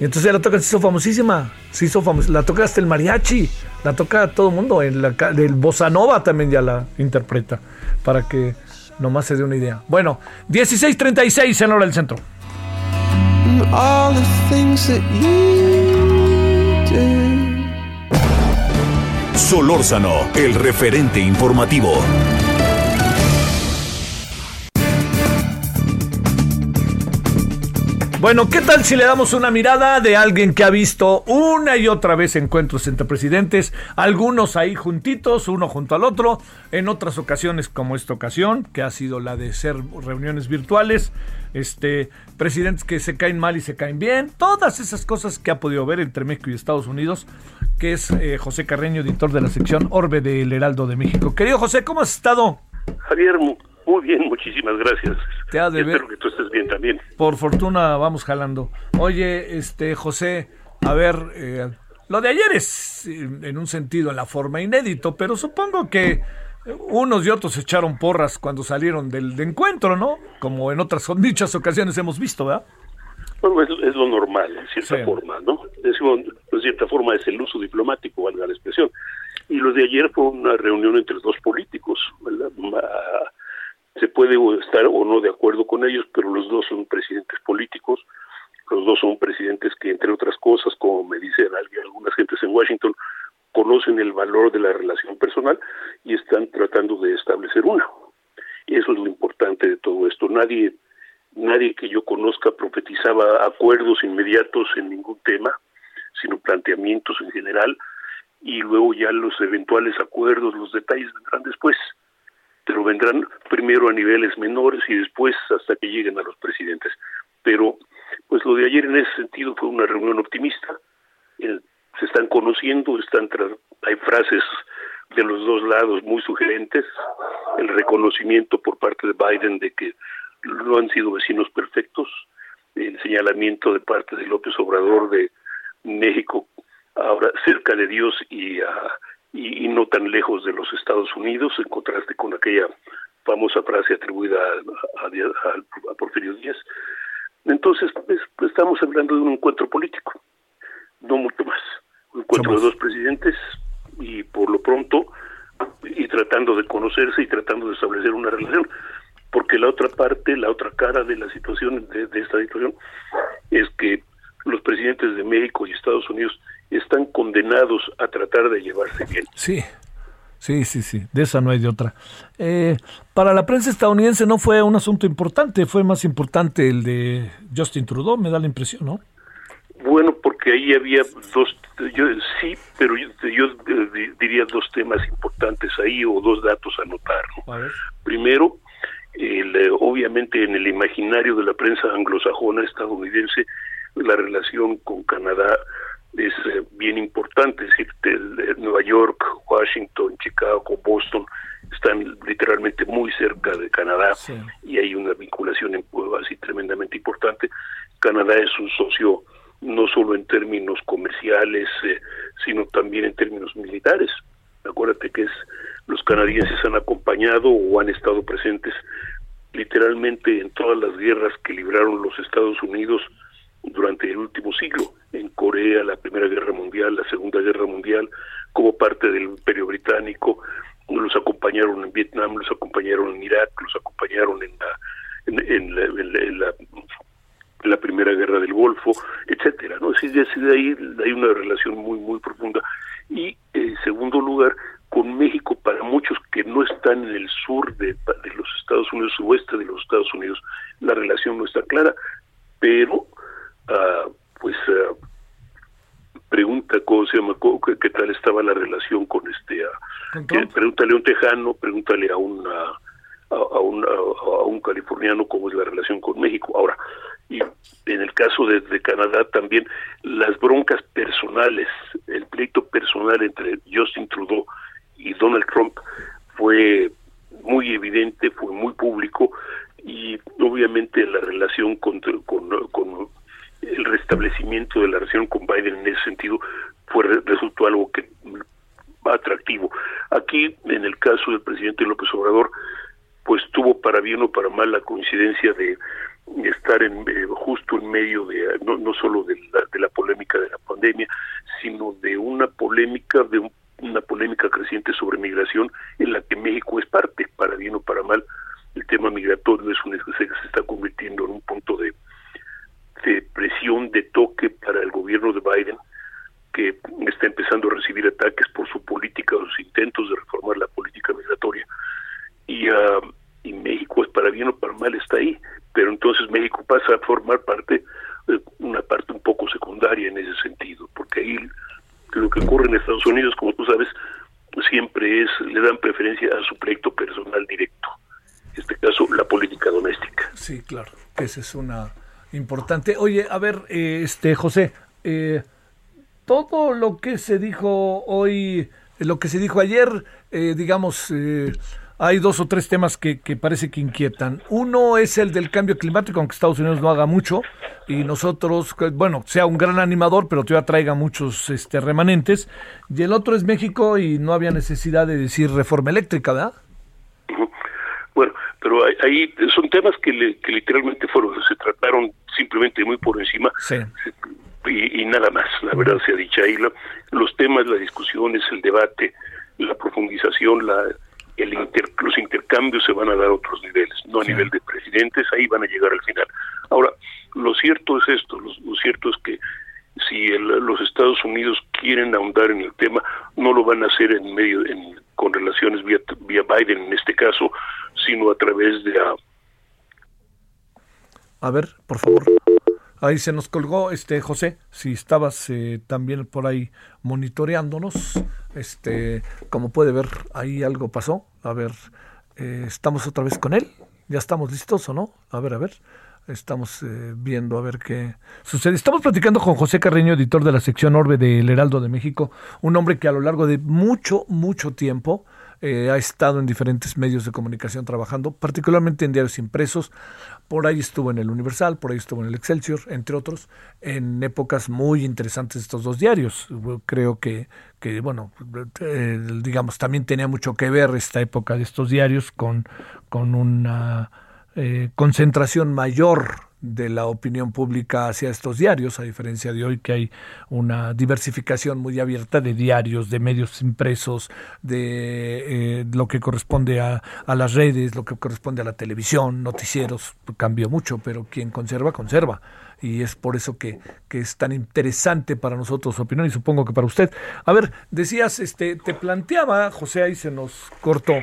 Y entonces la toca, se hizo famosísima, se hizo famosa, la toca hasta el mariachi, la toca todo el mundo, en la, del bossa nova también ya la interpreta, para que nomás se dé una idea. Bueno, 16.36 en hora del centro. Solórzano, el referente informativo. Bueno, ¿qué tal si le damos una mirada de alguien que ha visto una y otra vez encuentros entre presidentes, algunos ahí juntitos, uno junto al otro, en otras ocasiones como esta ocasión, que ha sido la de ser reuniones virtuales, este, presidentes que se caen mal y se caen bien, todas esas cosas que ha podido ver entre México y Estados Unidos, que es eh, José Carreño, editor de la sección Orbe del Heraldo de México. Querido José, ¿cómo has estado? Javier, muy bien, muchísimas gracias. Te ha de Espero que tú estés bien también. Por fortuna vamos jalando. Oye, este José, a ver, eh, lo de ayer es en un sentido en la forma inédito, pero supongo que unos y otros echaron porras cuando salieron del encuentro, ¿no? Como en otras dichas ocasiones hemos visto, ¿verdad? Bueno, es, lo normal, en cierta forma, ¿no? Decimos, en cierta forma es el uso diplomático, valga la expresión. Y lo de ayer fue una reunión entre dos políticos, ¿verdad? Se puede estar o no de acuerdo con ellos, pero los dos son presidentes políticos, los dos son presidentes que, entre otras cosas, como me dicen algunas gentes en Washington, conocen el valor de la relación personal y están tratando de establecer una. Eso es lo importante de todo esto. Nadie, nadie que yo conozca profetizaba acuerdos inmediatos en ningún tema, sino planteamientos en general, y luego ya los eventuales acuerdos, los detalles vendrán después pero vendrán primero a niveles menores y después hasta que lleguen a los presidentes. Pero, pues lo de ayer en ese sentido fue una reunión optimista. se están conociendo, están hay frases de los dos lados muy sugerentes, el reconocimiento por parte de Biden de que no han sido vecinos perfectos, el señalamiento de parte de López Obrador de México ahora cerca de Dios y a y, no tan lejos de los Estados Unidos, en contraste con aquella famosa frase atribuida a, a, Porfirio Díaz. Entonces, pues, pues, estamos hablando de un encuentro político, no mucho más. Un encuentro de dos presidentes y por lo pronto, y tratando de conocerse y tratando de establecer una relación, porque la otra parte, la otra cara de la situación, de esta situación, es que los presidentes de México y Estados Unidos están condenados a tratar de llevarse bien. Sí. Sí, sí, sí, de esa no hay de otra. Eh, para la prensa estadounidense no fue un asunto importante, fue más importante el de Justin Trudeau, me da la impresión, ¿no? Bueno, porque ahí había dos, yo, sí, pero yo, eh, diría dos temas importantes ahí o dos datos a notar. Primero, El, obviamente en el imaginario de la prensa anglosajona estadounidense, la relación con Canadá es eh, bien importante, es decir, Nueva York, Washington, Chicago, Boston están literalmente muy cerca de Canadá y hay una vinculación en así tremendamente importante. Canadá es un socio no solo en términos comerciales, eh, sino también en términos militares. Acuérdate que es los canadienses han acompañado o han estado presentes literalmente en todas las guerras que libraron los Estados Unidos durante el último siglo, en Corea, la Primera Guerra Mundial, la Segunda Guerra Mundial, como parte del Imperio Británico, los acompañaron en Vietnam, los acompañaron en Irak, los acompañaron en la, en, la, Primera Guerra del Golfo, etcétera, ¿no? Así de, ahí hay una relación muy, muy profunda. Y en segundo lugar, con México, para muchos que no están en el sur de, de los Estados Unidos, oeste de los Estados Unidos, la relación no está clara, pero uh, pues uh, pregunta cómo se llama qué, tal estaba la relación con este pregúntale a un tejano pregúntale a una a, un, a, un californiano cómo es la relación con México. Ahora y en el caso de, de, Canadá también las broncas personales el pleito personal entre Justin Trudeau y Donald Trump fue muy evidente fue muy público y obviamente la relación con, con, con el restablecimiento de la relación con Biden en ese sentido fue resultó algo que atractivo. Aquí, en el caso del presidente López Obrador, pues tuvo para bien o para mal la coincidencia de, estar en eh, justo en medio de no, no solo de la, de la polémica de la pandemia, sino de una polémica de una polémica creciente sobre migración en la que México es parte, para bien o para mal. El tema migratorio es un, se está convirtiendo en un punto de, de presión, de toque para el gobierno de Biden, que está empezando a recibir ataques por su política sus intentos de reformar la política migratoria. Y, uh, y México, es para bien o para mal, está ahí. Pero entonces México pasa a formar parte, eh, una parte un poco secundaria en ese sentido, porque ahí lo que ocurre en Estados Unidos, como tú sabes, siempre es, le dan preferencia a su proyecto personal directo. En este caso, la política doméstica. Sí, claro, esa es una importante. Oye, a ver, eh, este José, eh, todo lo que se dijo hoy, lo que se dijo ayer, eh, digamos, hay dos o tres temas que, que, parece que inquietan. Uno es el del cambio climático, aunque Estados Unidos no haga mucho, y nosotros, bueno, sea un gran animador, pero todavía traiga muchos este, remanentes. Y el otro es México y no había necesidad de decir reforma eléctrica, ¿verdad? Bueno, pero ahí son temas que, literalmente fueron se trataron simplemente muy por encima. Y, nada más la verdad se ha dicho ahí los temas las discusiones el debate la profundización la el los intercambios se van a dar a otros niveles no a nivel de presidentes ahí van a llegar al final. Ahora lo cierto es esto lo, cierto es que si los Estados Unidos quieren ahondar en el tema no lo van a hacer en medio en, con relaciones vía, vía Biden en este caso sino a través de... A ver, por favor. Ahí se nos colgó, este José, si estabas eh, también por ahí monitoreándonos, este, como puede ver, ahí algo pasó. A ver, eh, estamos otra vez con él. Ya estamos listos o no? A ver, a ver. Estamos eh, viendo a ver qué sucede. Estamos platicando con José Carreño, editor de la sección Orbe del Heraldo de México, un hombre que a lo largo de mucho, mucho tiempo eh, ha estado en diferentes medios de comunicación trabajando, particularmente en diarios impresos. Por ahí estuvo en el Universal, por ahí estuvo en el Excelsior, entre otros, en épocas muy interesantes estos dos diarios. Creo que, que bueno, eh, digamos, también tenía mucho que ver esta época de estos diarios con, con una eh, concentración mayor de la opinión pública hacia estos diarios, a diferencia de hoy que hay una diversificación muy abierta de diarios, de medios impresos, de eh, lo que corresponde a, a, las redes, lo que corresponde a la televisión, noticieros, cambió mucho, pero quien conserva, conserva. Y es por eso que, que es tan interesante para nosotros su opinión y supongo que para usted. A ver, decías, este, te planteaba, José, ahí se nos cortó,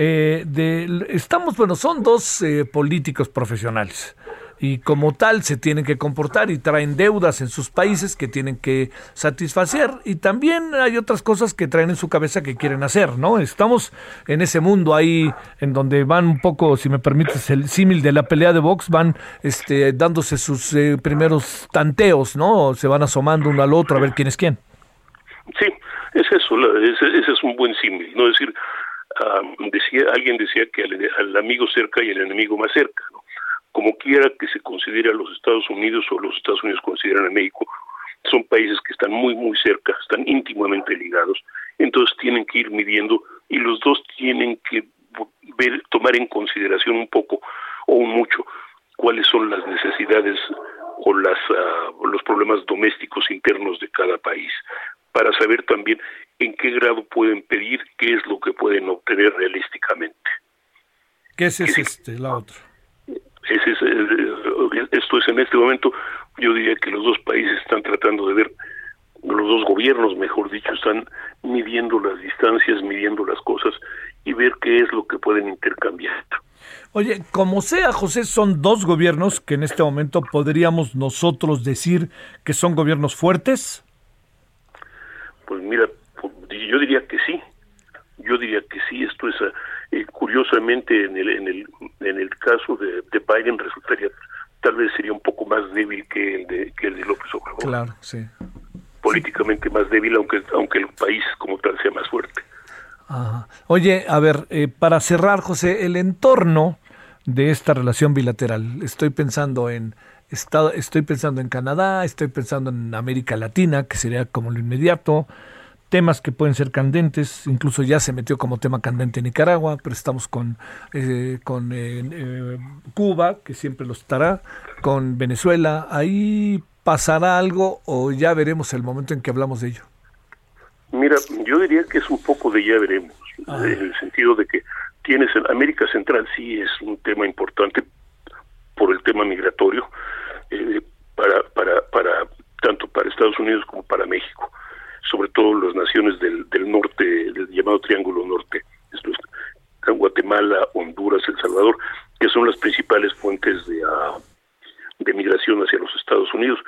eh, de, estamos, bueno, son dos eh, políticos profesionales y como tal se tienen que comportar y traen deudas en sus países que tienen que satisfacer y también hay otras cosas que traen en su cabeza que quieren hacer, ¿no? Estamos en ese mundo ahí en donde van un poco, si me permites el símil de la pelea de box, van este, dándose sus eh, primeros tanteos, ¿no? Se van asomando uno al otro a ver quién es quién. Sí, es eso, ese, es un buen símil, ¿no? Es decir, decía, alguien decía que al, amigo cerca y al enemigo más cerca. Como quiera que se considere a los Estados Unidos o los Estados Unidos consideran a México, son países que están muy, muy cerca, están íntimamente ligados, entonces tienen que ir midiendo y los dos tienen que ver, tomar en consideración un poco o mucho cuáles son las necesidades o las, ah, los problemas domésticos internos de cada país, para saber también en qué grado pueden pedir, qué es lo que pueden obtener realísticamente. ¿Qué es, este, la otra? Es, eh, esto es en este momento, yo diría que los dos países están tratando de ver, los dos gobiernos, mejor dicho, están midiendo las distancias, midiendo las cosas y ver qué es lo que pueden intercambiar. Oye, como sea, José, son dos gobiernos que en este momento podríamos nosotros decir que son gobiernos fuertes. Pues mira, yo diría que sí. Yo diría que sí. Esto es eh, curiosamente en el en el en el caso de, Biden resultaría tal vez sería un poco más débil que el de que el de López Obrador. Claro, sí. Políticamente más débil, aunque aunque el país como tal sea más fuerte. Oye, a ver, eh, para cerrar, José, el entorno de esta relación bilateral. Estoy pensando en estoy pensando en Canadá, estoy pensando en América Latina, que sería como lo inmediato, temas que pueden ser candentes, incluso ya se metió como tema candente Nicaragua, pero estamos con, eh, con eh, Cuba, que siempre lo estará, con Venezuela, ahí pasará algo o ya veremos el momento en que hablamos de ello. Mira, yo diría que es un poco de ya veremos, ah. en el sentido de que tienes en América Central sí es un tema importante por el tema migratorio eh, para para para tanto para Estados Unidos como para México, sobre todo las naciones del, del norte, del llamado Triángulo Norte, esto es Guatemala, Honduras, El Salvador, que son las principales fuentes de, uh, de migración hacia los Estados Unidos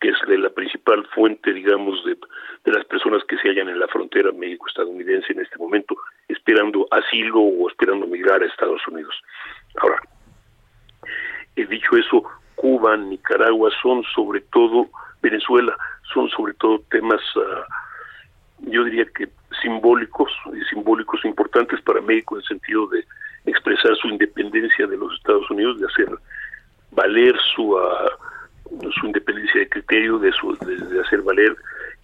que es la principal fuente, digamos, de, de las personas que se hallan en la frontera México-estadounidense en este momento, esperando asilo o esperando migrar a Estados Unidos. Ahora, he dicho eso, Cuba, Nicaragua son sobre todo, Venezuela, son sobre todo temas, uh, yo diría que simbólicos, y simbólicos importantes para México en el sentido de expresar su independencia de los Estados Unidos, de hacer valer su... Uh, su independencia de criterio, de, su, de, hacer valer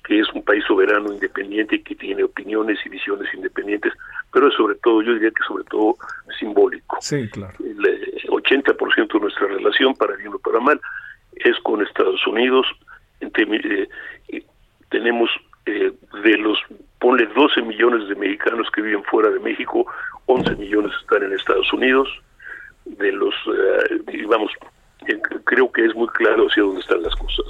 que es un país soberano, independiente, y que tiene opiniones y visiones independientes, pero sobre todo, yo diría que sobre todo simbólico. Sí, claro. El 80% eh, de nuestra relación, para bien o para mal, es con Estados Unidos. Eh, tenemos eh, de los, ponle 12 millones de mexicanos que viven fuera de México, 11 millones están en Estados Unidos. De los, digamos, creo que es muy claro hacia dónde están las cosas.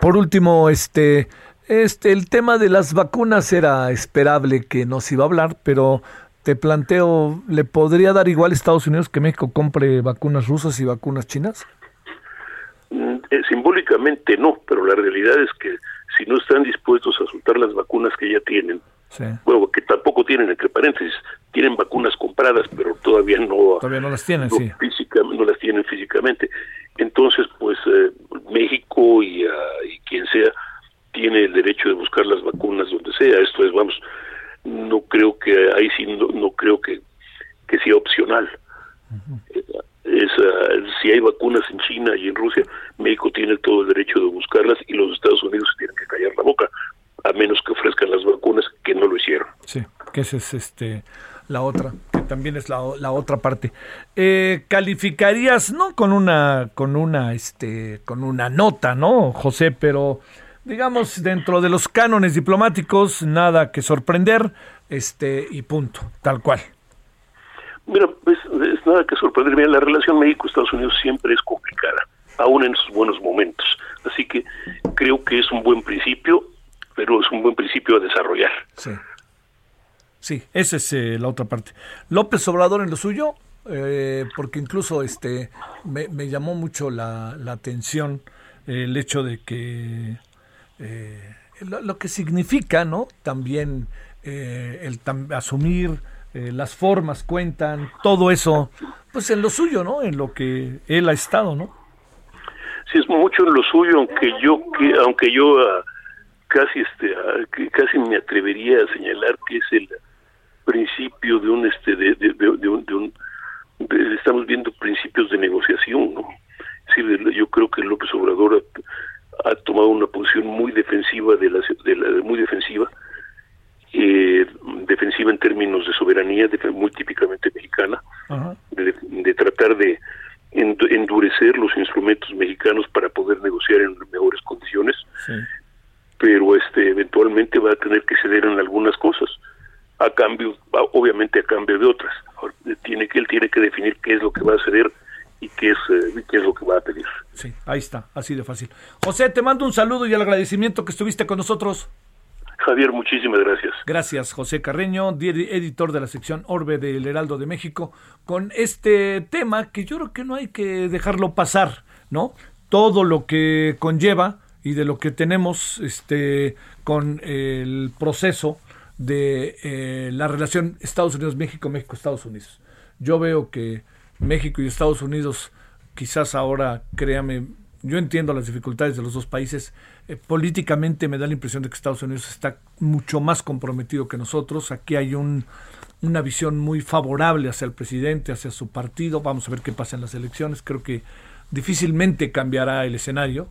Por último, este, este, el tema de las vacunas era esperable que nos iba a hablar, pero te planteo, ¿le podría dar igual a Estados Unidos que México compre vacunas rusas y vacunas chinas? Mm, eh, simbólicamente no, pero la realidad es que si no están dispuestos a soltar las vacunas que ya tienen, bueno, que tampoco tienen, entre paréntesis, tienen vacunas compradas, pero todavía no, todavía no las tienen, sí. no las tienen físicamente. Entonces, pues eh, México y, uh, y, quien sea tiene el derecho de buscar las vacunas donde sea. Esto es, vamos, no creo que ahí sí, no, creo que, que sea opcional. es, uh, si hay vacunas en China y en Rusia, México tiene todo el derecho de buscarlas y los Estados Unidos tienen que callar la boca a menos que ofrezcan las vacunas, que no lo hicieron. Sí, que esa es este la otra, que también es la, la otra parte. Eh, calificarías, no con una, con una, este, con una nota, ¿no, José? Pero digamos dentro de los cánones diplomáticos, nada que sorprender, este, y punto, tal cual. Mira, es, es nada que sorprender. Mira, la relación México-Estados Unidos siempre es complicada, aún en sus buenos momentos. Así que creo que es un buen principio pero es un buen principio a desarrollar. Sí. Sí, esa es eh, la otra parte. López Obrador en lo suyo, eh, porque incluso este me, llamó mucho la, atención el hecho de que eh, lo, que significa, ¿no? También eh, el asumir las formas cuentan, todo eso, pues en lo suyo, ¿no? En lo que él ha estado, ¿no? Sí, es mucho en lo suyo, aunque yo, que, aunque yo ah, casi, este, ah, casi me atrevería a señalar que es el principio de un, este, de, de, de un estamos viendo principios de negociación, ¿no? Es decir, yo creo que López Obrador ha, tomado una posición muy defensiva de la, de la muy defensiva, eh, defensiva en términos de soberanía, muy típicamente mexicana, de, tratar de endurecer los instrumentos mexicanos para poder negociar en mejores condiciones, pero este eventualmente va a tener que ceder en algunas cosas a cambio, obviamente a cambio de otras. Tiene que él tiene que definir qué es lo que va a ceder y qué es eh, qué es lo que va a pedir. Sí, ahí está, así de fácil. José, te mando un saludo y el agradecimiento que estuviste con nosotros. Javier, muchísimas gracias. Gracias, José Carreño, editor de la sección Orbe del Heraldo de México, con este tema que yo creo que no hay que dejarlo pasar, ¿no? Todo lo que conlleva y de lo que tenemos este con el proceso de eh, la relación Estados Unidos-México, México-Estados Unidos. Yo veo que México y Estados Unidos, quizás ahora, créame, yo entiendo las dificultades de los dos países. Eh, políticamente me da la impresión de que Estados Unidos está mucho más comprometido que nosotros. Aquí hay un, una visión muy favorable hacia el presidente, hacia su partido. Vamos a ver qué pasa en las elecciones. Creo que difícilmente cambiará el escenario.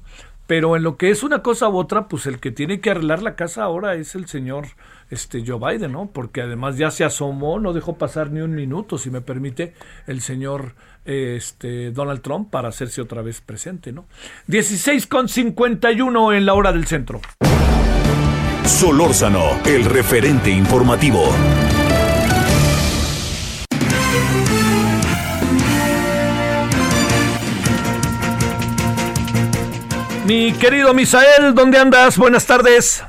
Pero en lo que es una cosa u otra, pues el que tiene que arreglar la casa ahora es el señor este Joe Biden, ¿no? Porque además ya se asomó, no dejó pasar ni un minuto, si me permite, el señor este Donald Trump para hacerse otra vez presente, ¿no? 16 con 51 en la hora del centro. Solórzano, el referente informativo. Mi querido Misael, ¿dónde andas? Buenas tardes.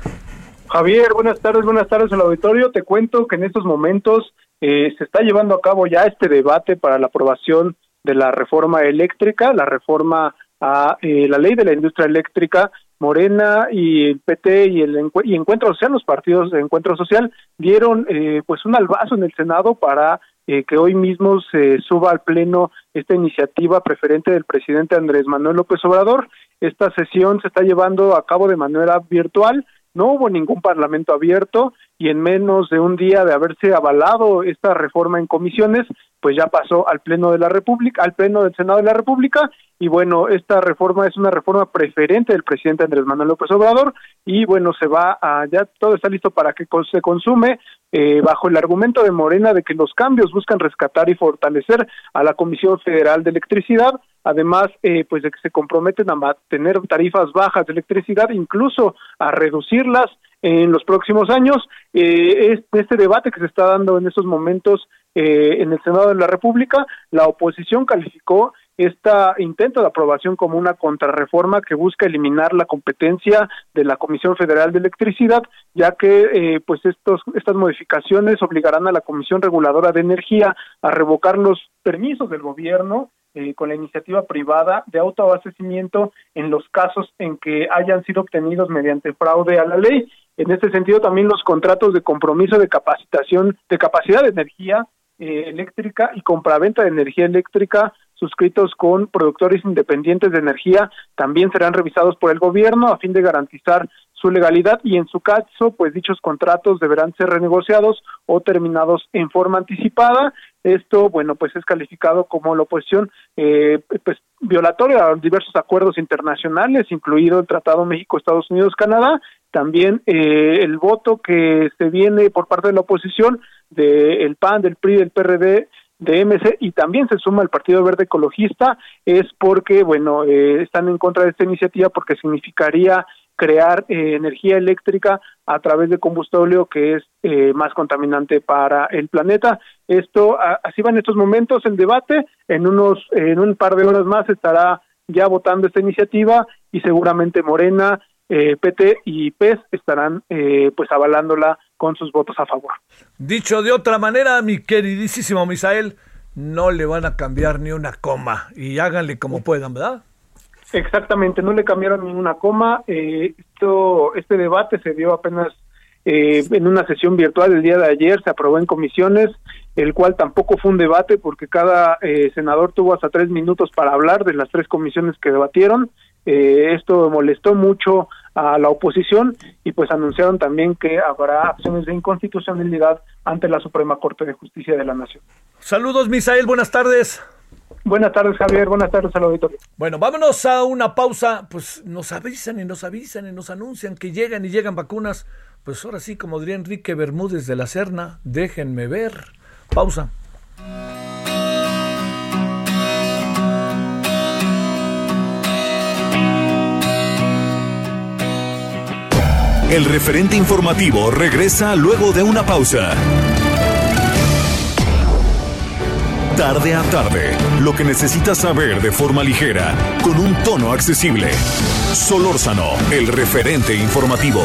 Javier, buenas tardes, buenas tardes al auditorio. Te cuento que en estos momentos eh, se está llevando a cabo ya este debate para la aprobación de la reforma eléctrica, la reforma a eh, la ley de la industria eléctrica. Morena y el PT y el y Encuentro Social, los partidos de Encuentro Social, dieron eh, pues un albazo en el Senado para que hoy mismo se suba al Pleno esta iniciativa preferente del presidente Andrés Manuel López Obrador. Esta sesión se está llevando a cabo de manera virtual. No hubo ningún parlamento abierto y en menos de un día de haberse avalado esta reforma en comisiones, pues ya pasó al Pleno de la República, al Pleno del Senado de la República y bueno, esta reforma es una reforma preferente del presidente Andrés Manuel López Obrador y bueno, se va a, ya todo está listo para que se consume eh, bajo el argumento de Morena de que los cambios buscan rescatar y fortalecer a la Comisión Federal de Electricidad, además eh, pues de que se comprometen a mantener tarifas bajas de electricidad, incluso a reducirlas en los próximos años. Eh, este debate que se está dando en estos momentos eh, en el Senado de la República, la oposición calificó este intento de aprobación como una contrarreforma que busca eliminar la competencia de la Comisión Federal de Electricidad, ya que eh, pues estos estas modificaciones obligarán a la Comisión Reguladora de Energía a revocar los permisos del gobierno eh, con la iniciativa privada de autoabastecimiento en los casos en que hayan sido obtenidos mediante fraude a la ley. En este sentido, también los contratos de compromiso de capacitación, de capacidad de energía eh, eléctrica y compraventa de energía eléctrica suscritos con productores independientes de energía también serán revisados por el gobierno a fin de garantizar su legalidad y en su caso, pues dichos contratos deberán ser renegociados o terminados en forma anticipada. Esto, bueno, pues es calificado como la oposición eh, pues violatoria a diversos acuerdos internacionales, incluido el Tratado México-Estados Unidos-Canadá. También eh, el voto que se viene por parte de la oposición del PAN, del PRI, del PRD de MC y también se suma el Partido Verde Ecologista es porque, bueno, eh, están en contra de esta iniciativa porque significaría crear eh, energía eléctrica a través de combustible que es eh, más contaminante para el planeta. Esto así va en estos momentos el debate. En unos en un par de horas más estará ya votando esta iniciativa y seguramente Morena, eh, PT y PES estarán pues avalándola con sus votos a favor. Dicho de otra manera, mi queridísimo Misael, no le van a cambiar ni una coma y háganle como puedan, ¿verdad? Exactamente, no le cambiaron ni una coma. Eh, esto, este debate se dio apenas eh, en una sesión virtual el día de ayer, se aprobó en comisiones, el cual tampoco fue un debate porque cada eh, senador tuvo hasta tres minutos para hablar de las tres comisiones que debatieron. Eh, esto molestó mucho a la oposición y pues anunciaron también que habrá acciones de inconstitucionalidad ante la Suprema Corte de Justicia de la Nación. Saludos, Misael, buenas tardes. Buenas tardes, Javier. Buenas tardes al auditorio. Bueno, vámonos a una pausa. Pues nos avisan y nos avisan y nos anuncian que llegan y llegan vacunas. Pues ahora sí, como diría Enrique Bermúdez de la Serna, déjenme ver. Pausa. El referente informativo regresa luego de una pausa. Tarde a tarde, lo que necesitas saber de forma ligera, con un tono accesible. Solórzano, el referente informativo.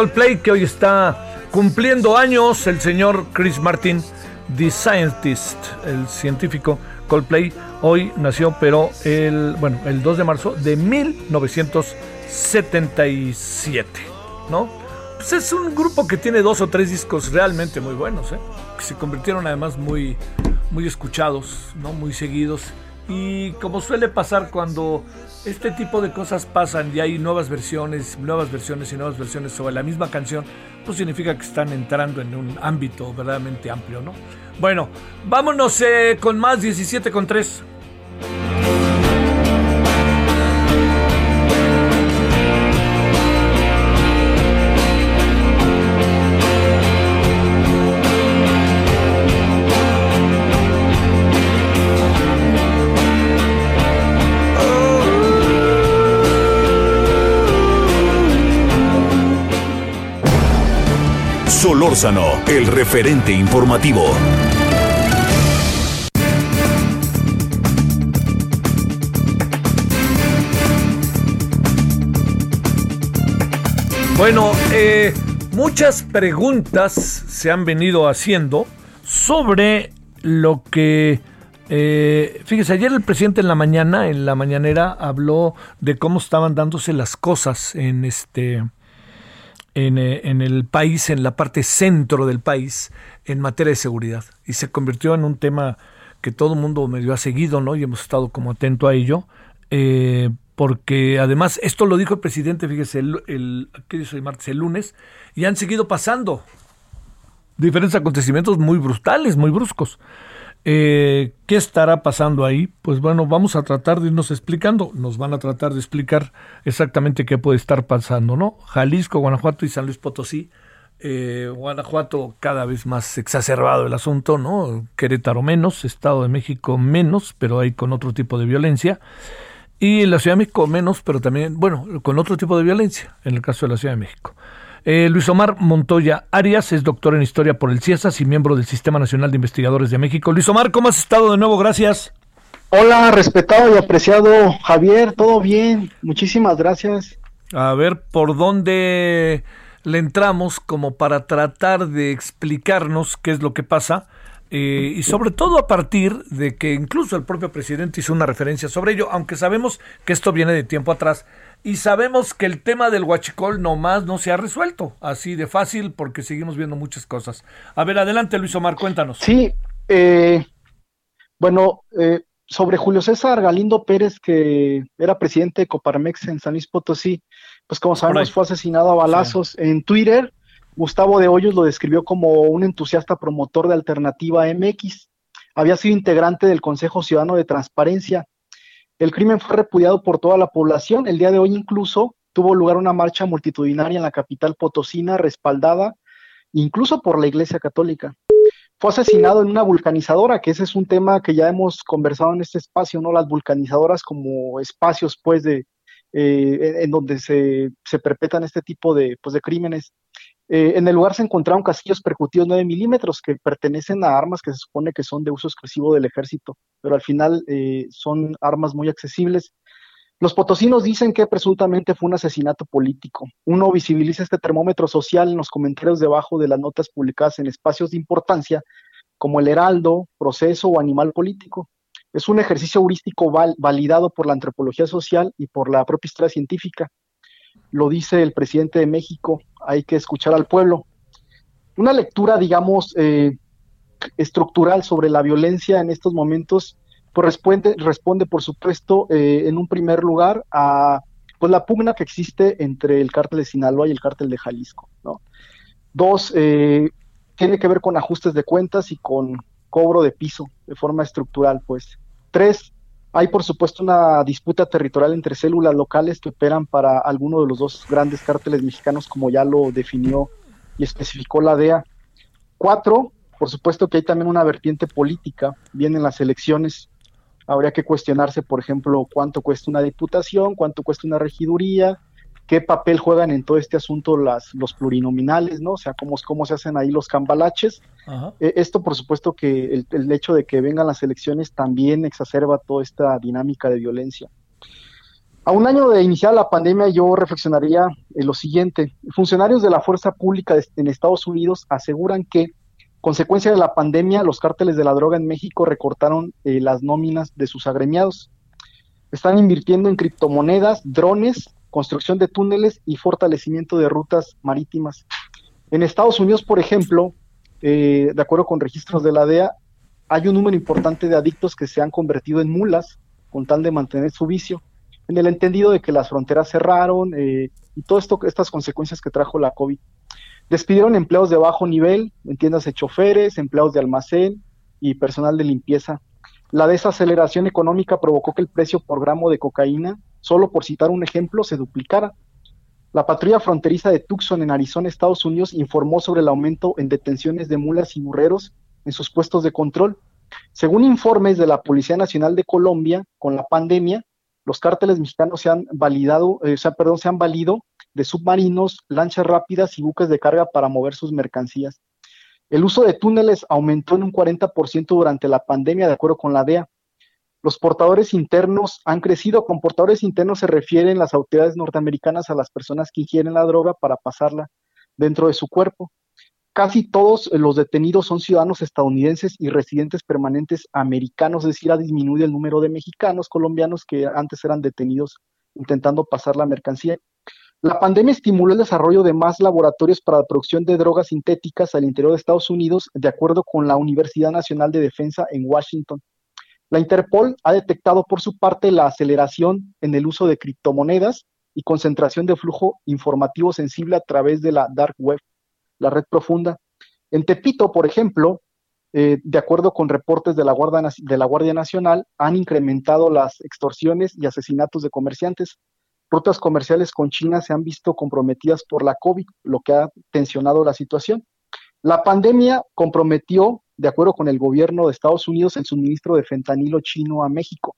Coldplay, que hoy está cumpliendo años. El señor Chris Martin, The Scientist, el científico Coldplay, hoy nació, pero el, bueno, el 2 de marzo de 1977, ¿no? Pues es un grupo que tiene dos o tres discos realmente muy buenos, ¿eh? que se convirtieron además muy, muy escuchados, ¿no? muy seguidos. Y como suele pasar cuando este tipo de cosas pasan y hay nuevas versiones, nuevas versiones y nuevas versiones sobre la misma canción, pues significa que están entrando en un ámbito verdaderamente amplio, ¿no? Bueno, vámonos eh, con más 17 con 3. El referente informativo. Bueno, eh, muchas preguntas se han venido haciendo sobre lo que... eh, fíjese, ayer el presidente en la mañana, en la mañanera, habló de cómo estaban dándose las cosas en este... En, eh, en el país, en la parte centro del país, en materia de seguridad. Y se convirtió en un tema que todo el mundo medio ha seguido, ¿no? Y hemos estado como atento a ello. eh, porque además, esto lo dijo el presidente, fíjese, el, el, ¿qué hoy martes? El lunes, y han seguido pasando diferentes acontecimientos muy brutales, muy bruscos. Eh, ¿Qué estará pasando ahí? Pues bueno, vamos a tratar de irnos explicando. Nos van a tratar de explicar exactamente qué puede estar pasando, ¿no? Jalisco, Guanajuato y San Luis Potosí. Eh, Guanajuato cada vez más exacerbado el asunto, ¿no? Querétaro menos, Estado de México menos, pero ahí con otro tipo de violencia. Y la Ciudad de México menos, pero también, bueno, con otro tipo de violencia, en el caso de la Ciudad de México. Eh, Luis Omar Montoya Arias es doctor en historia por el CIESAS y miembro del Sistema Nacional de Investigadores de México. Luis Omar, ¿cómo has estado de nuevo? Gracias. Hola, respetado y apreciado Javier, todo bien, muchísimas gracias. A ver, ¿por dónde le entramos como para tratar de explicarnos qué es lo que pasa? Eh, y sobre todo a partir de que incluso el propio presidente hizo una referencia sobre ello, aunque sabemos que esto viene de tiempo atrás y sabemos que el tema del huachicol nomás no se ha resuelto así de fácil porque seguimos viendo muchas cosas. A ver, adelante Luis Omar, cuéntanos. Sí, eh, bueno, eh, sobre Julio César Galindo Pérez, que era presidente de Coparmex en San Luis Potosí, pues como sabemos fue asesinado a balazos en Twitter. Gustavo de Hoyos lo describió como un entusiasta promotor de Alternativa MX. Había sido integrante del Consejo Ciudadano de Transparencia. El crimen fue repudiado por toda la población. El día de hoy incluso tuvo lugar una marcha multitudinaria en la capital potosina, respaldada incluso por la Iglesia Católica. Fue asesinado en una vulcanizadora, que ese es un tema que ya hemos conversado en este espacio, ¿no? Las vulcanizadoras como espacios, pues, de, eh, en, donde se, se perpetran este tipo de, pues, de crímenes. Eh, en el lugar se encontraron casquillos percutidos 9 milímetros que pertenecen a armas que se supone que son de uso exclusivo del ejército, pero al final eh, son armas muy accesibles. Los potosinos dicen que presuntamente fue un asesinato político. Uno visibiliza este termómetro social en los comentarios debajo de las notas publicadas en espacios de importancia como el Heraldo, Proceso o Animal Político. Es un ejercicio heurístico val validado por la antropología social y por la propia historia científica. Lo dice el presidente de México, hay que escuchar al pueblo. Una lectura, digamos, eh, estructural sobre la violencia en estos momentos pues responde, por supuesto, eh, en un primer lugar a pues, la pugna que existe entre el cártel de Sinaloa y el cártel de Jalisco. ¿no? Dos, eh, tiene que ver con ajustes de cuentas y con cobro de piso de forma estructural. Pues. Tres, hay por supuesto una disputa territorial entre células locales que operan para alguno de los dos grandes cárteles mexicanos, como ya lo definió y especificó la DEA. Cuatro, por supuesto que hay también una vertiente política, vienen las elecciones, habría que cuestionarse, por ejemplo, cuánto cuesta una diputación, cuánto cuesta una regiduría, qué papel juegan en todo este asunto las, los plurinominales, ¿no? O sea, cómo, cómo se hacen ahí los cambalaches. Eh, esto, por supuesto, que el, el hecho de que vengan las elecciones también exacerba toda esta dinámica de violencia. A un año de iniciar la pandemia, yo reflexionaría en lo siguiente. Funcionarios de la fuerza pública de- en Estados Unidos aseguran que, consecuencia de la pandemia, los cárteles de la droga en México recortaron eh, las nóminas de sus agremiados. Están invirtiendo en criptomonedas, drones, construcción de túneles y fortalecimiento de rutas marítimas. En Estados Unidos, por ejemplo, eh, de acuerdo con registros de la DEA, hay un número importante de adictos que se han convertido en mulas con tal de mantener su vicio, en el entendido de que las fronteras cerraron eh, y todas estas consecuencias que trajo la COVID. Despidieron empleados de bajo nivel, entiéndase choferes, empleados de almacén y personal de limpieza. La desaceleración económica provocó que el precio por gramo de cocaína, solo por citar un ejemplo, se duplicara. La patrulla fronteriza de Tucson en Arizona, Estados Unidos, informó sobre el aumento en detenciones de mulas y burreros en sus puestos de control. Según informes de la Policía Nacional de Colombia, con la pandemia, los cárteles mexicanos se han validado, eh, o sea, perdón, se han valido de submarinos, lanchas rápidas y buques de carga para mover sus mercancías. El uso de túneles aumentó en un 40% durante la pandemia, de acuerdo con la DEA. Los portadores internos han crecido. Con portadores internos se refieren las autoridades norteamericanas a las personas que ingieren la droga para pasarla dentro de su cuerpo. Casi todos los detenidos son ciudadanos estadounidenses y residentes permanentes americanos, es decir, ha disminuido el número de mexicanos, colombianos que antes eran detenidos intentando pasar la mercancía. La pandemia estimuló el desarrollo de más laboratorios para la producción de drogas sintéticas al interior de Estados Unidos, de acuerdo con la Universidad Nacional de Defensa en Washington. La Interpol ha detectado por su parte la aceleración en el uso de criptomonedas y concentración de flujo informativo sensible a través de la dark web, la red profunda. En Tepito, por ejemplo, eh, de acuerdo con reportes de la, Guardia, de la Guardia Nacional, han incrementado las extorsiones y asesinatos de comerciantes. Rutas comerciales con China se han visto comprometidas por la COVID, lo que ha tensionado la situación. La pandemia comprometió, de acuerdo con el gobierno de Estados Unidos, el suministro de fentanilo chino a México.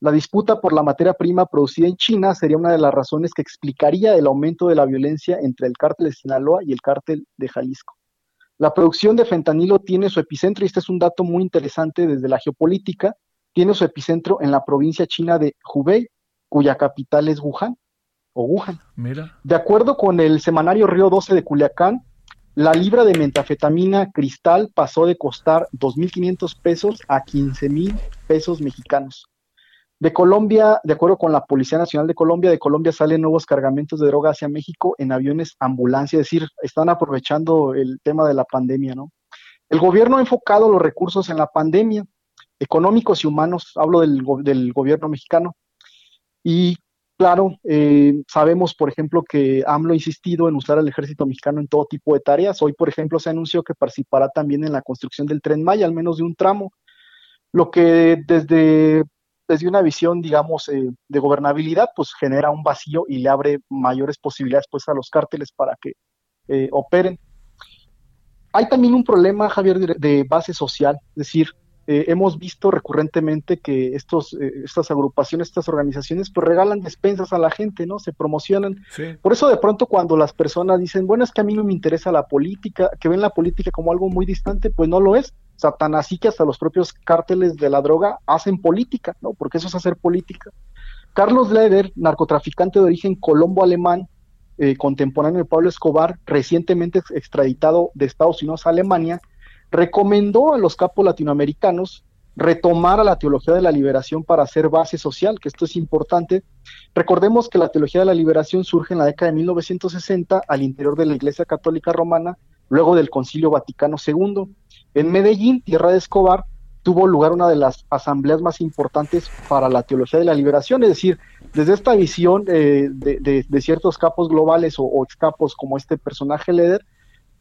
La disputa por la materia prima producida en China sería una de las razones que explicaría el aumento de la violencia entre el cártel de Sinaloa y el cártel de Jalisco. La producción de fentanilo tiene su epicentro, y este es un dato muy interesante desde la geopolítica, tiene su epicentro en la provincia china de Hubei, cuya capital es Wuhan, o Wuhan. Mira. De acuerdo con el semanario Río 12 de Culiacán, la libra de metafetamina cristal pasó de costar 2.500 pesos a 15.000 pesos mexicanos. De Colombia, de acuerdo con la Policía Nacional de Colombia, de Colombia salen nuevos cargamentos de droga hacia México en aviones ambulancia, es decir, están aprovechando el tema de la pandemia, ¿no? El gobierno ha enfocado los recursos en la pandemia, económicos y humanos, hablo del, del gobierno mexicano, y claro, eh, sabemos, por ejemplo, que AMLO ha insistido en usar al ejército mexicano en todo tipo de tareas. Hoy, por ejemplo, se anunció que participará también en la construcción del tren Maya, al menos de un tramo, lo que desde, desde una visión, digamos, eh, de gobernabilidad, pues genera un vacío y le abre mayores posibilidades pues a los cárteles para que eh, operen. Hay también un problema, Javier, de, de base social, es decir, eh, hemos visto recurrentemente que estos, eh, estas agrupaciones, estas organizaciones, pues regalan despensas a la gente, ¿no? Se promocionan. Sí. Por eso de pronto cuando las personas dicen, bueno, es que a mí no me interesa la política, que ven la política como algo muy distante, pues no lo es. O sea, tan así que hasta los propios cárteles de la droga hacen política, ¿no? Porque eso es hacer política. Carlos Leder, narcotraficante de origen colombo-alemán, eh, contemporáneo de Pablo Escobar, recientemente ex- extraditado de Estados Unidos a Alemania, recomendó a los capos latinoamericanos retomar a la teología de la liberación para hacer base social, que esto es importante. Recordemos que la teología de la liberación surge en la década de 1960 al interior de la Iglesia Católica Romana, luego del Concilio Vaticano II. En Medellín, tierra de Escobar, tuvo lugar una de las asambleas más importantes para la teología de la liberación, es decir, desde esta visión eh, de, de- ciertos capos globales o, o excapos como este personaje Leder,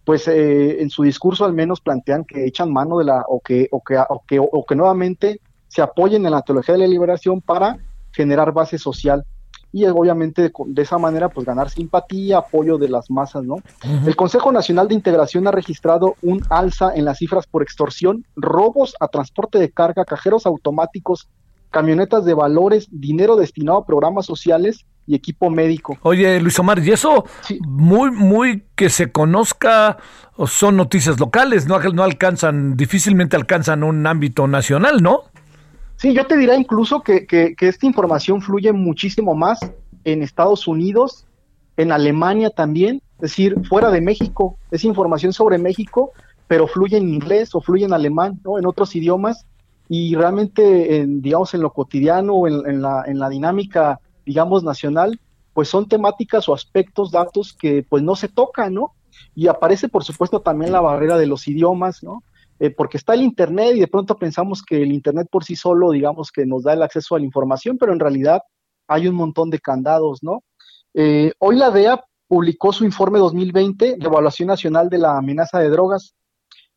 pues eh, en su discurso al menos plantean que echan mano de la, o que, o que, o que, o que nuevamente se apoyen en la teología de la liberación para generar base social y obviamente de, de esa manera pues ganar simpatía, apoyo de las masas, ¿no? El Consejo Nacional de Integración ha registrado un alza en las cifras por extorsión, robos a transporte de carga, cajeros automáticos, camionetas de valores, dinero destinado a programas sociales y equipo médico. Oye, Luis Omar, y eso muy, muy que se conozca, son noticias locales, no, no alcanzan, difícilmente alcanzan un ámbito nacional, ¿no? Sí, yo te diría incluso que, que, que esta información fluye muchísimo más en Estados Unidos, en Alemania también, es decir, fuera de México. Es información sobre México, pero fluye en inglés o fluye en alemán, ¿no? En otros idiomas. Y realmente, en, digamos, en lo cotidiano, en, la, en la dinámica, digamos, nacional, pues son temáticas o aspectos, datos que pues no se tocan, ¿no? Y aparece, por supuesto, también la barrera de los idiomas, ¿no? Eh, porque está el Internet y de pronto pensamos que el Internet por sí solo, digamos, que nos da el acceso a la información, pero en realidad hay un montón de candados, ¿no? Eh, hoy la DEA publicó su informe 2020 de evaluación nacional de la amenaza de drogas.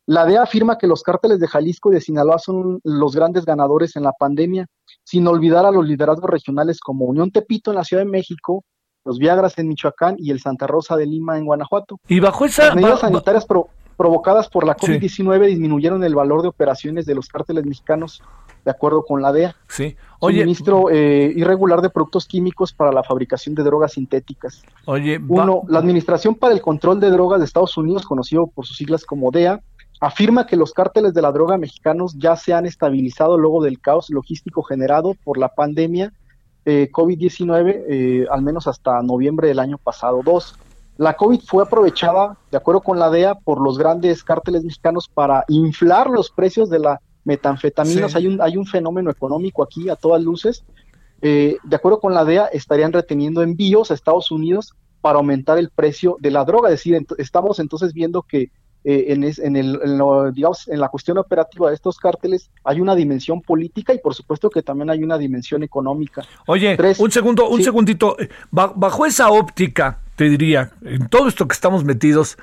La DEA afirma que los cárteles de Jalisco y de Sinaloa son los grandes ganadores en la pandemia, sin olvidar a los liderazgos regionales como Unión Tepito en la Ciudad de México, los Viagras en Michoacán y el Santa Rosa de Lima en Guanajuato. Y bajo esa... Las medidas sanitarias pro provocadas por la COVID-19 sí. disminuyeron el valor de operaciones de los cárteles mexicanos, de acuerdo con la DEA. Sí. Oye, Suministro eh, irregular de productos químicos para la fabricación de drogas sintéticas. Oye, Uno, la Administración para el Control de Drogas de Estados Unidos, conocido por sus siglas como DEA, afirma que los cárteles de la droga mexicanos ya se han estabilizado luego del caos logístico generado por la pandemia eh, COVID-19, eh, al menos hasta noviembre del año pasado. Dos, la COVID fue aprovechada, de acuerdo con la DEA, por los grandes cárteles mexicanos para inflar los precios de la metanfetamina. Sí. Hay, un, hay un fenómeno económico aquí a todas luces. Eh, de acuerdo con la DEA, estarían reteniendo envíos a Estados Unidos para aumentar el precio de la droga. Es decir, ent- estamos entonces viendo que eh, en, es- en el, en lo, digamos, en la cuestión operativa de estos cárteles hay una dimensión política y por supuesto que también hay una dimensión económica. Oye, Tres. un segundo, un Sí. segundito. Eh, ba- Bajo esa óptica, te diría, en todo esto que estamos metidos,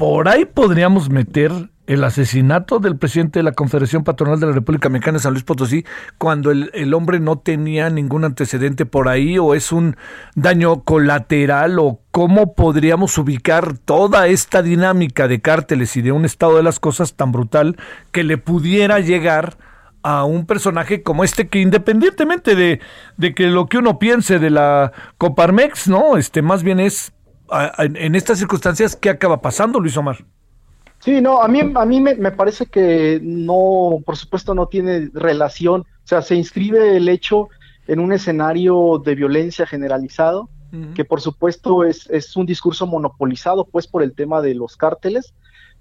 por ahí podríamos meter el asesinato del presidente de la Confederación Patronal de la República Mexicana San Luis Potosí, cuando el, el hombre no tenía ningún antecedente por ahí, o es un daño colateral, o cómo podríamos ubicar toda esta dinámica de cárteles y de un estado de las cosas tan brutal que le pudiera llegar a un personaje como este que independientemente de, de que lo que uno piense de la Coparmex, ¿no? Este más bien es en estas circunstancias qué acaba pasando, Luis Omar. Sí, no, a mí, a mí me, me parece que no, por supuesto no tiene relación, o sea, se inscribe el hecho en un escenario de violencia generalizado, que por supuesto es, es un discurso monopolizado pues por el tema de los cárteles,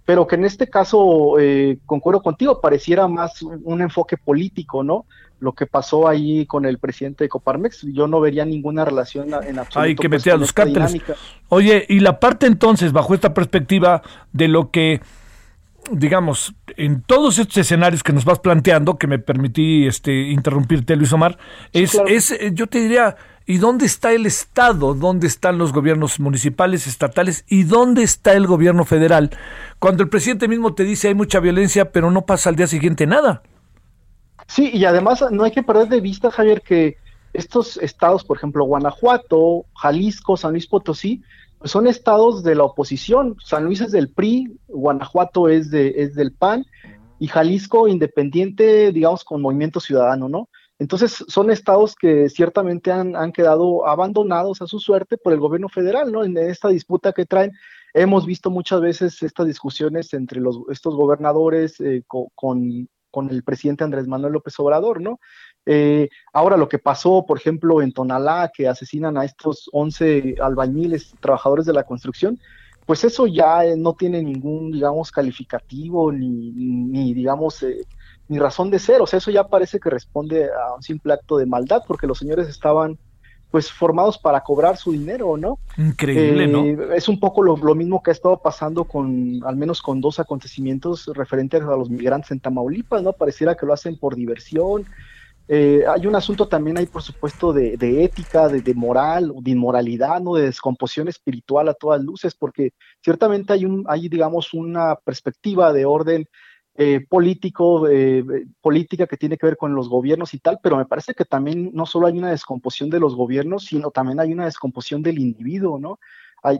pero que en este caso, eh, concuerdo contigo, pareciera más un, un enfoque político, ¿no? Lo que pasó ahí con el presidente de Coparmex, yo no vería ninguna relación en absoluto. Hay que pues, meter a los cárteles. dinámica. Oye, y la parte entonces, bajo esta perspectiva de lo que, digamos, en todos estos escenarios que nos vas planteando, que me permití este, interrumpirte, Luis Omar, es, claro. es, eh, yo te diría, ¿y dónde está el Estado? ¿Dónde están los gobiernos municipales, estatales? ¿Y dónde está el gobierno federal? Cuando el presidente mismo te dice hay mucha violencia, pero no pasa al día siguiente nada. Sí, y además no hay que perder de vista, Javier, que estos estados, por ejemplo, Guanajuato, Jalisco, San Luis Potosí, pues son estados de la oposición. San Luis es del PRI, Guanajuato es, de, es del PAN y Jalisco independiente, digamos, con movimiento ciudadano, ¿no? Entonces son estados que ciertamente han, han quedado abandonados a su suerte por el gobierno federal, ¿no? En esta disputa que traen, hemos visto muchas veces estas discusiones entre los, estos gobernadores eh, co- con, con el presidente Andrés Manuel López Obrador, ¿no? Eh, ahora lo que pasó, por ejemplo, en Tonalá, que asesinan a estos 11 albañiles, trabajadores de la construcción, pues eso ya eh, no tiene ningún, digamos, calificativo ni, ni digamos, eh, ni razón de ser. O sea, eso ya parece que responde a un simple acto de maldad, porque los señores estaban, pues, formados para cobrar su dinero, ¿no? Increíble, ¿no? Eh, Es un poco lo, lo mismo que ha estado pasando con, al menos con dos acontecimientos referentes a los migrantes en Tamaulipas, ¿no? Pareciera que lo hacen por diversión. Eh, hay un asunto también ahí, por supuesto, de, de ética, de, de moral, de inmoralidad, ¿no? De descomposición espiritual a todas luces, porque ciertamente hay, un, hay digamos, una perspectiva de orden eh, político, eh, eh, política que tiene que ver con los gobiernos y tal, pero me parece que también no solo hay una descomposición de los gobiernos, sino también hay una descomposición del individuo, ¿no?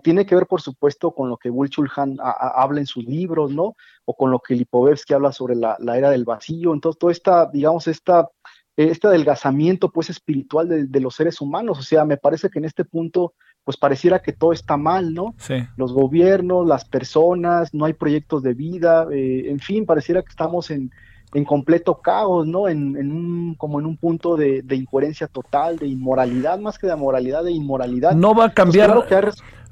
Tiene que ver, por supuesto, con lo que Bulchulhan habla en sus libros, ¿no? O con lo que Lipovetsky habla sobre la, la era del vacío. Entonces, toda esta, digamos, esta, este adelgazamiento, pues, espiritual de, de los seres humanos. O sea, me parece que en este punto, pues, pareciera que todo está mal, ¿no? Sí. los gobiernos, las personas, no hay proyectos de vida, eh, en fin, pareciera que estamos en, en completo caos, ¿no? En, en un, como en un punto de, de incoherencia total, de inmoralidad, más que de moralidad, de inmoralidad. No va a Pues cambiar. claro que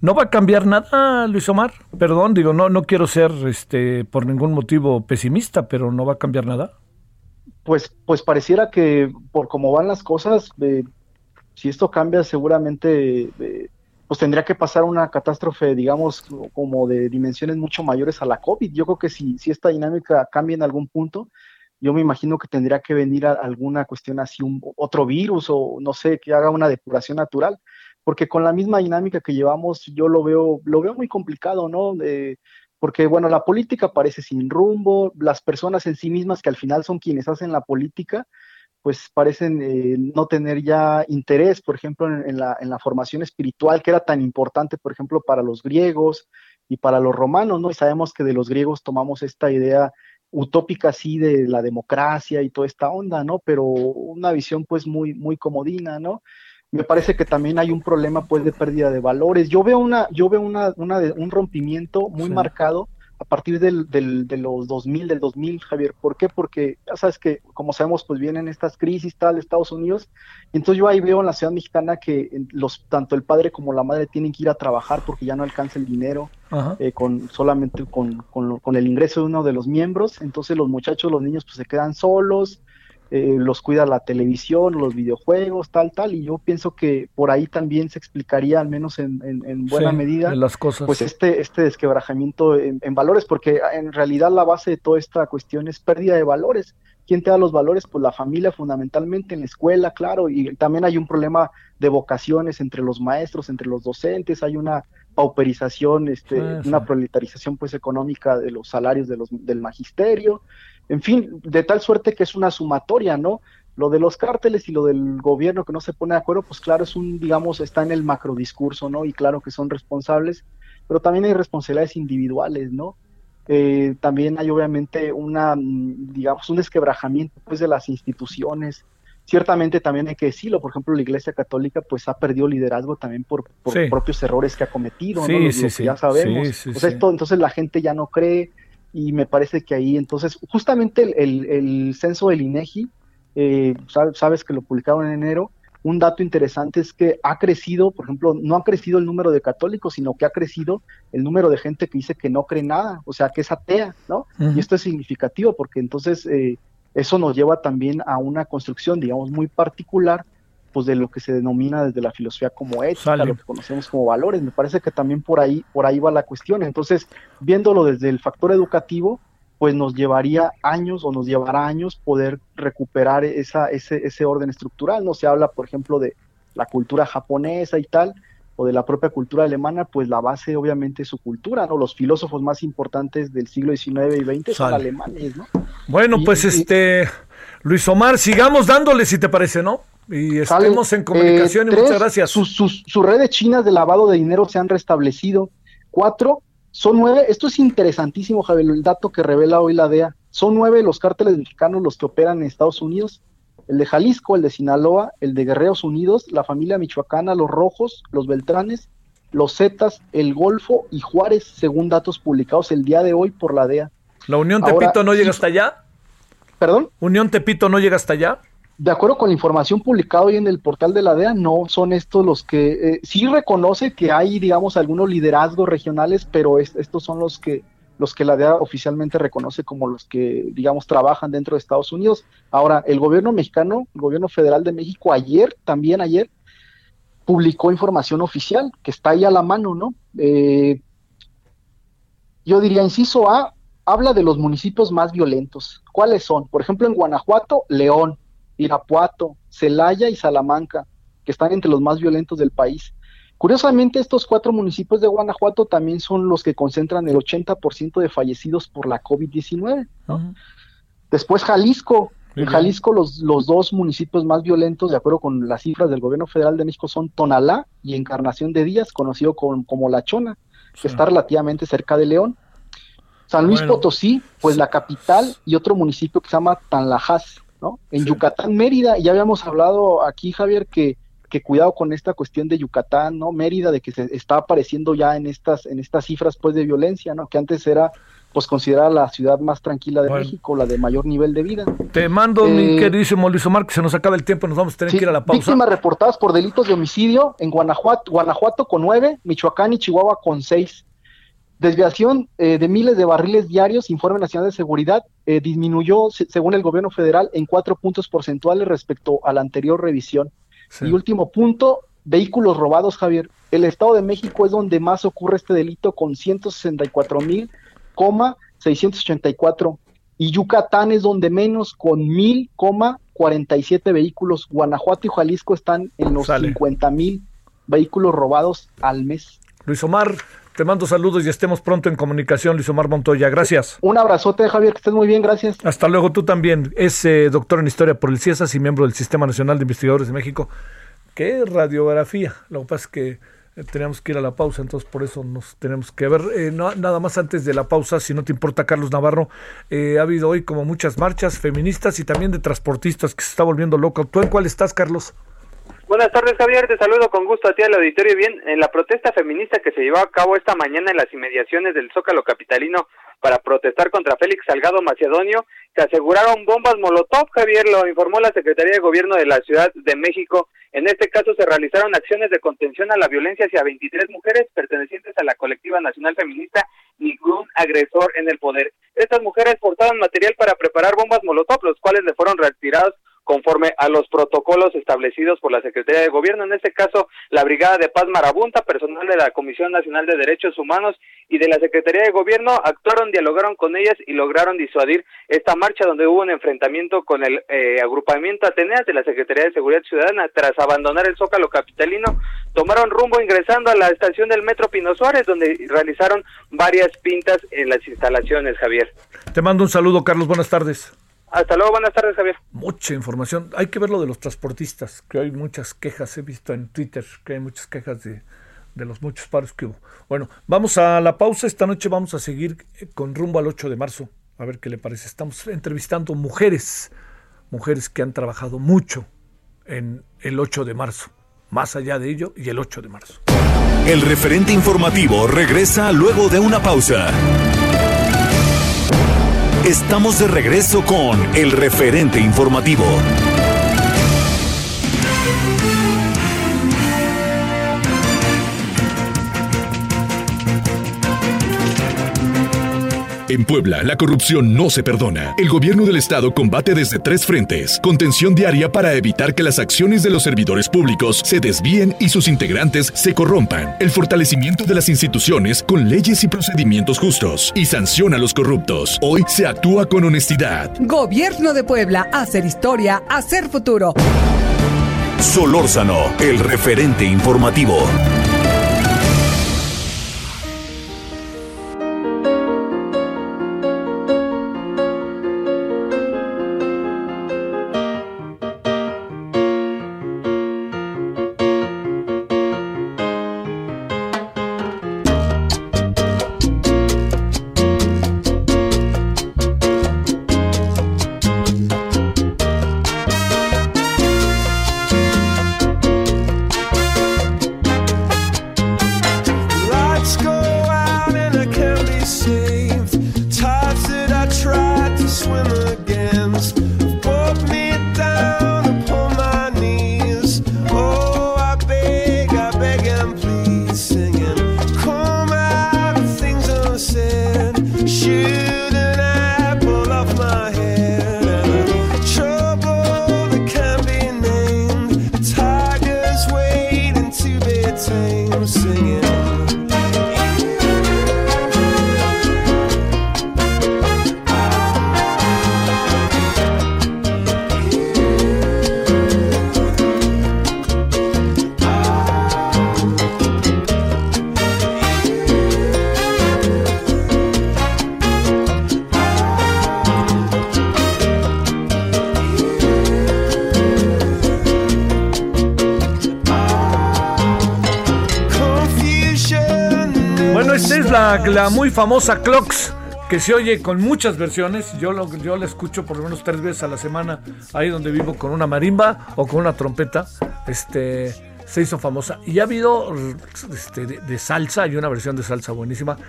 No va a cambiar nada, Luis Omar. Perdón, digo, no, no quiero ser este por ningún motivo pesimista, pero no va a cambiar nada. pues, pues pareciera que por cómo van las cosas, eh, si esto cambia, seguramente eh, pues tendría que pasar una catástrofe, digamos, como de dimensiones mucho mayores a la COVID. Yo creo que si, si esta dinámica cambia en algún punto, yo me imagino que tendría que venir a alguna cuestión así, un, otro virus o no sé, que haga una depuración natural, porque con la misma dinámica que llevamos, yo lo veo, lo veo muy complicado, ¿no? Eh, porque bueno, la política parece sin rumbo, las personas en sí mismas que al final son quienes hacen la política, pues parecen eh, no tener ya interés, por ejemplo, en, en, la, en, la, formación espiritual que era tan importante, por ejemplo, para los griegos y para los romanos, ¿no? Y sabemos que de los griegos tomamos esta idea utópica así de la democracia y toda esta onda, ¿no? Pero una visión pues muy, muy comodina, ¿no? Me parece que también hay un problema pues de pérdida de valores. Yo veo una, yo veo una, una de, un rompimiento muy sí. marcado a partir del, del, de los 2000, del 2000, Javier. ¿Por qué? Porque ya sabes que, como sabemos, pues vienen estas crisis tal de Estados Unidos. Y entonces yo ahí veo en la ciudad mexicana que los, tanto el padre como la madre tienen que ir a trabajar porque ya no alcanza el dinero eh, con solamente con, con, lo- con el ingreso de uno de los miembros. Entonces los muchachos, los niños, pues se quedan solos. Eh, los cuida la televisión, los videojuegos, tal, tal, y yo pienso que por ahí también se explicaría, al menos en, en- en buena Sí, medida, en las cosas. pues este, este desquebrajamiento en, en valores, porque en realidad la base de toda esta cuestión es pérdida de valores. ¿Quién te da los valores? Pues la familia fundamentalmente, en la escuela, claro, y también hay un problema de vocaciones entre los maestros, entre los docentes, hay una pauperización, este, Sí, sí. una proletarización pues económica de los salarios de los, del magisterio, en fin, de tal suerte que es una sumatoria, ¿no? Lo de los cárteles y lo del gobierno que no se pone de acuerdo, pues claro, es un, digamos, está en el macrodiscurso, ¿no? Y claro que son responsables, pero también hay responsabilidades individuales, ¿no? Eh, también hay obviamente una, mm, digamos, un desquebrajamiento pues de las instituciones. Ciertamente también hay que decirlo, por ejemplo, la Iglesia Católica pues ha perdido liderazgo también por, por Sí. propios errores que ha cometido, Sí, ¿no? Lo- lo sí, que sí. ya sabemos. O sea, esto, entonces la gente ya no cree y me parece que ahí entonces justamente el, el- el censo del INEGI, eh, sab- sabes que lo publicaron en enero, un dato interesante es que ha crecido, por ejemplo, no ha crecido el número de católicos, sino que ha crecido el número de gente que dice que no cree nada, o sea, que es atea, ¿no? Y esto es significativo porque entonces eh, eso nos lleva también a una construcción, digamos, muy particular, pues de lo que se denomina desde la filosofía como ética, Sale. lo que conocemos como valores. Me parece que también por ahí, por ahí va la cuestión. Entonces, viéndolo desde el factor educativo, pues nos llevaría años o nos llevará años poder recuperar esa, ese, ese orden estructural. No se habla, por ejemplo, de la cultura japonesa y tal, o de la propia cultura alemana, pues la base obviamente es su cultura, ¿no? Los filósofos más importantes del siglo XIX y XX son Sale. alemanes, ¿no? Bueno, Y- pues y- este, Luis Omar, sigamos dándole si te parece, ¿no? Y Sale. estemos en comunicación Eh, y tres, muchas gracias. Sus, sus, sus redes chinas de lavado de dinero se han restablecido. Cuatro, son nueve. Esto es interesantísimo, Javier, el dato que revela hoy la DEA. Son nueve los cárteles mexicanos los que operan en Estados Unidos. El de Jalisco, el de Sinaloa, el de Guerreros Unidos, la familia michoacana, los Rojos, los Beltranes, los Zetas, el Golfo y Juárez, según datos publicados el día de hoy por la DEA. ¿La Unión Ahora, Tepito no llega hasta allá? ¿Perdón? ¿Unión Tepito no llega hasta allá? De acuerdo con la información publicada hoy en el portal de la DEA, no son estos los que eh, sí reconoce que hay, digamos, algunos liderazgos regionales, pero es- estos son los que los que la DEA oficialmente reconoce como los que, digamos, trabajan dentro de Estados Unidos. Ahora, el gobierno mexicano, el gobierno federal de México, ayer, también ayer, publicó información oficial que está ahí a la mano, ¿no? Eh, yo diría, inciso A, habla de los municipios más violentos. ¿Cuáles son? Por ejemplo, en Guanajuato, León, Irapuato, Celaya y Salamanca, que están entre los más violentos del país. Curiosamente, estos cuatro municipios de Guanajuato también son los que concentran el 80% de fallecidos por la COVID-19. ¿no? Después Jalisco. Muy En. Jalisco los, los dos municipios más violentos, de acuerdo con las cifras del gobierno federal de México, son Tonalá y Encarnación de Díaz, conocido con- como La Chona, que Sí. está relativamente cerca de León. San Luis Bueno. Potosí, pues la capital y otro municipio que se llama Tanlajas, ¿no? En Sí. Yucatán, Mérida, y ya habíamos hablado aquí, Javier, que, que cuidado con esta cuestión de Yucatán, ¿no? Mérida, de que se está apareciendo ya en estas, en estas cifras, pues, de violencia, ¿no? Que antes era, pues, considerada la ciudad más tranquila de Bueno. México, la de mayor nivel de vida. Te mando, mi Eh, queridísimo Luis Omar, que se nos acaba el tiempo, nos vamos a tener Sí, que ir a la pausa. Víctimas reportadas por delitos de homicidio en Guanajuato, Guanajuato con nueve, Michoacán y Chihuahua con seis. Desviación eh, de miles de barriles diarios, Informe Nacional de Seguridad, eh, disminuyó, se- según el gobierno federal, en cuatro puntos porcentuales respecto a la anterior revisión. Sí. Y último punto, vehículos robados, Javier. El Estado de México es donde más ocurre este delito con 164 mil, coma 684. Y Yucatán es donde menos con mil, coma 47 vehículos. Guanajuato y Jalisco están en los Sale. 50 mil vehículos robados al mes. Luis Omar, te mando saludos y estemos pronto en comunicación, Luis Omar Montoya. Gracias. Un abrazote, Javier, que estés muy bien, gracias. Hasta luego, tú también. Es eh, doctor en Historia por el CIESAS y miembro del Sistema Nacional de Investigadores de México. ¿Qué radiografía? Lo que pasa es que eh, teníamos que ir a la pausa, entonces por eso nos tenemos que ver. Eh, no- nada más antes de la pausa, si no te importa, Carlos Navarro, eh, ha habido hoy como muchas marchas feministas y también de transportistas que se está volviendo loco. ¿Tú en cuál estás, Carlos? Buenas tardes, Javier. Te saludo con gusto a ti al auditorio. Bien, en la protesta feminista que se llevó a cabo esta mañana en las inmediaciones del Zócalo Capitalino, para protestar contra Félix Salgado Macedonio, se aseguraron bombas Molotov, Javier, lo informó la Secretaría de Gobierno de la Ciudad de México. En este caso se realizaron acciones de contención a la violencia hacia 23 mujeres pertenecientes a la colectiva nacional feminista Ningún agresor en el poder. Estas mujeres portaban material para preparar bombas Molotov, los cuales le fueron retirados conforme a los protocolos establecidos por la Secretaría de Gobierno, en este caso la Brigada de Paz Marabunta, personal de la Comisión Nacional de Derechos Humanos y de la Secretaría de Gobierno actuaron, dialogaron con ellas y lograron disuadir esta marcha donde hubo un enfrentamiento con el eh, agrupamiento Ateneas de la Secretaría de Seguridad Ciudadana tras abandonar el Zócalo Capitalino, tomaron rumbo ingresando a la estación del Metro Pino Suárez donde realizaron varias pintas en las instalaciones, Javier. Te mando un saludo, Carlos. Buenas tardes. Hasta luego, buenas tardes, Javier. Mucha información. Hay que ver lo de los transportistas, que hay muchas quejas. He visto en Twitter que hay muchas quejas de, de los muchos paros que hubo. Bueno, vamos a la pausa. Esta noche vamos a seguir eh, con rumbo al 8 de marzo. A ver qué le parece. Estamos entrevistando mujeres, mujeres que han trabajado mucho en el 8 de marzo. Más allá de ello, y el 8 de marzo. El referente informativo regresa luego de una pausa. Estamos de regreso con el referente informativo. En Puebla, la corrupción no se perdona. El gobierno del estado combate desde tres frentes. Contención diaria para evitar que las acciones de los servidores públicos se desvíen y sus integrantes se corrompan. El fortalecimiento de las instituciones con leyes y procedimientos justos. Y sanciona a los corruptos. Hoy se actúa con honestidad. Gobierno de Puebla, hacer historia, hacer futuro. Solórzano, el referente informativo. Famosa Clocks, que se oye con muchas versiones. Yo, lo, yo la escucho por lo menos tres veces a la semana, ahí donde vivo, con una marimba o con una trompeta. Este, se hizo famosa. Y ha habido este, de, salsa, hay una versión de salsa buenísima.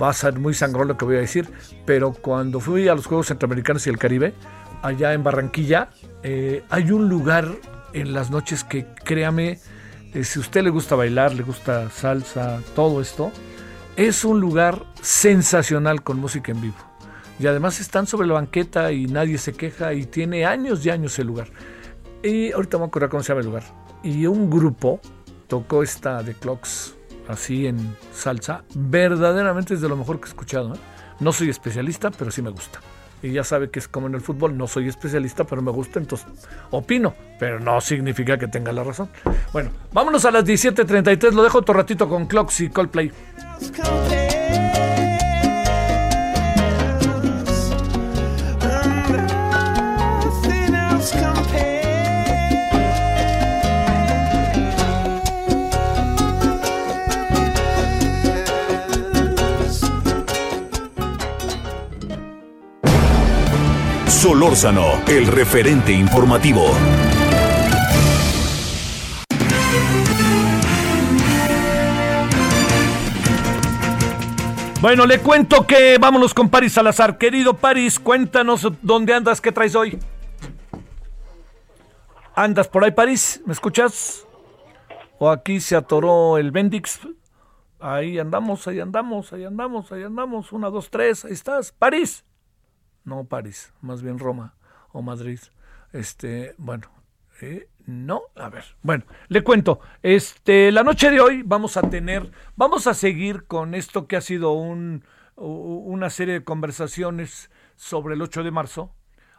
Va a ser muy sangrón lo que voy a decir, pero cuando fui a los Juegos Centroamericanos y el Caribe, allá en Barranquilla, eh, hay un lugar en las noches que, créame, eh, si a usted le gusta bailar, le gusta salsa, todo esto, es un lugar sensacional con música en vivo. Y además están sobre la banqueta y nadie se queja y tiene años y años el lugar. Y ahorita me voy a acordar cómo se llama el lugar. Y un grupo tocó esta de Clocks así en salsa. Verdaderamente es de lo mejor que he escuchado. ¿eh? No soy especialista, pero sí me gusta. Y ya sabe que es como en el fútbol, no soy especialista, pero me gusta, entonces opino, pero no significa que tenga la razón. Bueno, vámonos a las 17.33, lo dejo otro ratito con Clocks y Coldplay. Solórzano, el referente informativo. Bueno, le cuento que vámonos con Paris Salazar. Querido Paris, cuéntanos dónde andas, qué traes hoy. ¿Andas por ahí, París? ¿Me escuchas? ¿O aquí se atoró el Bendix? Ahí andamos, ahí andamos, ahí andamos, ahí andamos. Una, dos, tres, ahí estás. París. No París, más bien Roma o Madrid. Este, bueno, eh, no, a ver. Bueno, le cuento. Este, la noche de hoy vamos a tener, vamos a seguir con esto que ha sido un, una serie de conversaciones sobre el 8 de marzo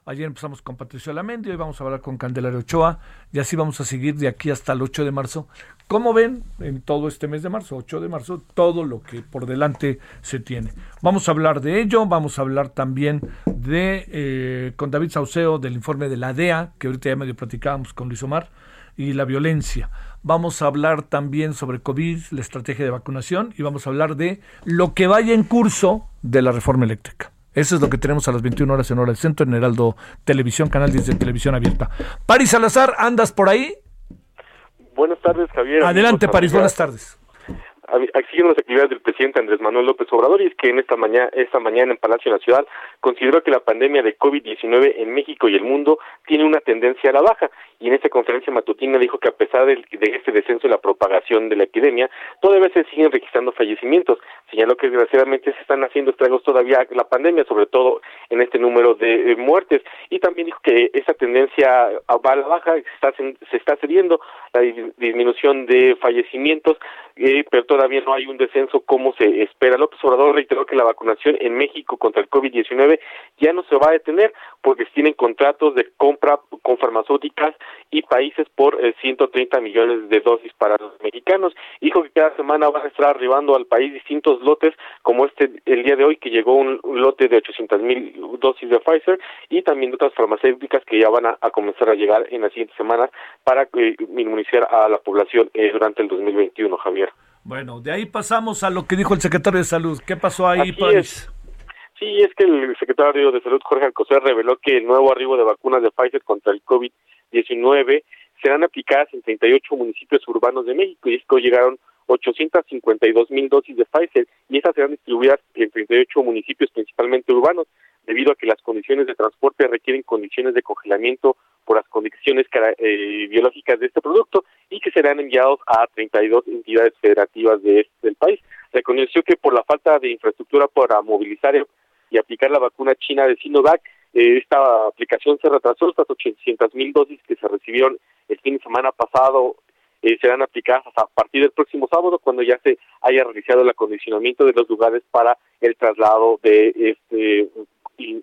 Ayer empezamos con Patricio Lamendi, hoy vamos a hablar con Candelario Ochoa y así vamos a seguir de aquí hasta el 8 de marzo. Como ven, en todo este mes de marzo, 8 de marzo, todo lo que por delante se tiene. Vamos a hablar de ello, vamos a hablar también de eh, con David Sauceo del informe de la DEA, que ahorita ya medio platicábamos con Luis Omar, y la violencia. Vamos a hablar también sobre COVID, la estrategia de vacunación y vamos a hablar de lo que vaya en curso de la reforma eléctrica. Eso es lo que tenemos a las 21 horas en hora del centro en Heraldo Televisión, canal 10 de televisión abierta. Paris Salazar, ¿andas por ahí? Buenas tardes, Javier. Adelante, Paris, buenas tardes siguen las actividades del presidente Andrés Manuel López Obrador y es que en esta mañana, esta mañana en Palacio Ciudad consideró que la pandemia de COVID-19 en México y el mundo tiene una tendencia a la baja y en esta conferencia matutina dijo que a pesar de, este descenso de la propagación de la epidemia, todavía se siguen registrando fallecimientos. Señaló que desgraciadamente se están haciendo estragos todavía la pandemia, sobre todo en este número de muertes y también dijo que esa tendencia va a la baja, se está, se está cediendo la disminución de fallecimientos, eh, pero todavía no hay un descenso como se espera. López Obrador reiteró que la vacunación en México contra el COVID-19 ya no se va a detener porque tienen contratos de compra con farmacéuticas y países por 130 eh, millones de dosis para los mexicanos. Dijo que cada semana van a estar arribando al país distintos lotes, como este el día de hoy que llegó un, lote de 800 mil dosis de Pfizer y también de otras farmacéuticas que ya van a, comenzar a llegar en las siguientes semanas para eh, inmunizar a la población eh, durante el 2021, Javier. Bueno, de ahí pasamos a lo que dijo el secretario de Salud. ¿Qué pasó ahí, París? Sí, es que el secretario de Salud, Jorge Alcocer, reveló que el nuevo arribo de vacunas de Pfizer contra el COVID-19 serán aplicadas en 38 municipios urbanos de México y es que hoy llegaron 852 mil dosis de Pfizer y estas serán distribuidas en 38 municipios principalmente urbanos debido a que las condiciones de transporte requieren condiciones de congelamiento por las condiciones eh, biológicas de este producto y que serán enviados a 32 entidades federativas de, del país. Reconoció que por la falta de infraestructura para movilizar y aplicar la vacuna china de Sinovac, esta aplicación se retrasó, estas 800 mil dosis que se recibieron el fin de semana pasado eh, serán aplicadas a partir del próximo sábado cuando ya se haya realizado el acondicionamiento de los lugares para el traslado de este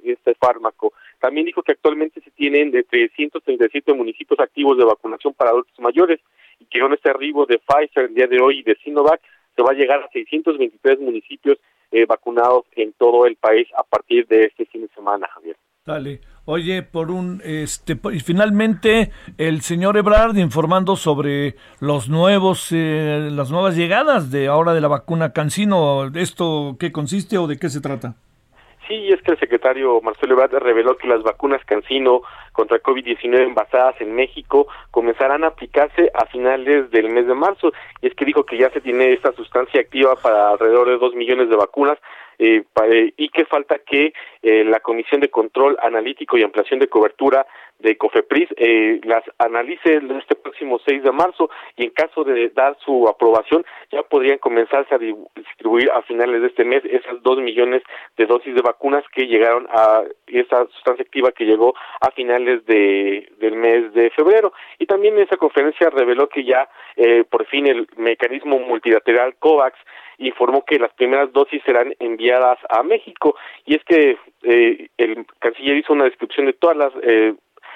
este fármaco. También dijo que actualmente se tienen de 337 municipios activos de vacunación para adultos mayores y que con este arribo de Pfizer el día de hoy y de Sinovac se va a llegar a 623 municipios eh, vacunados en todo el país a partir de este fin de semana, Javier. Dale. Oye, por un este y finalmente el señor Ebrard informando sobre los nuevos eh, las nuevas llegadas de ahora de la vacuna Cancino, ¿esto qué consiste o de qué se trata? Sí, es que el secretario Marcelo Ebrard reveló que las vacunas Cancino contra COVID-19 envasadas en México comenzarán a aplicarse a finales del mes de marzo. Y es que dijo que ya se tiene esta sustancia activa para alrededor de dos millones de vacunas eh, eh y que falta que eh, la Comisión de Control Analítico y Ampliación de Cobertura de COFEPRIS eh, las analice este próximo 6 de marzo y en caso de dar su aprobación ya podrían comenzarse a distribuir a finales de este mes esas dos millones de dosis de vacunas que llegaron a esa sustancia activa que llegó a finales de, del mes de febrero. Y también esa conferencia reveló que ya eh, por fin el mecanismo multilateral COVAX informó que las primeras dosis serán enviadas a México. Y es que eh, el canciller hizo una descripción de todas las eh,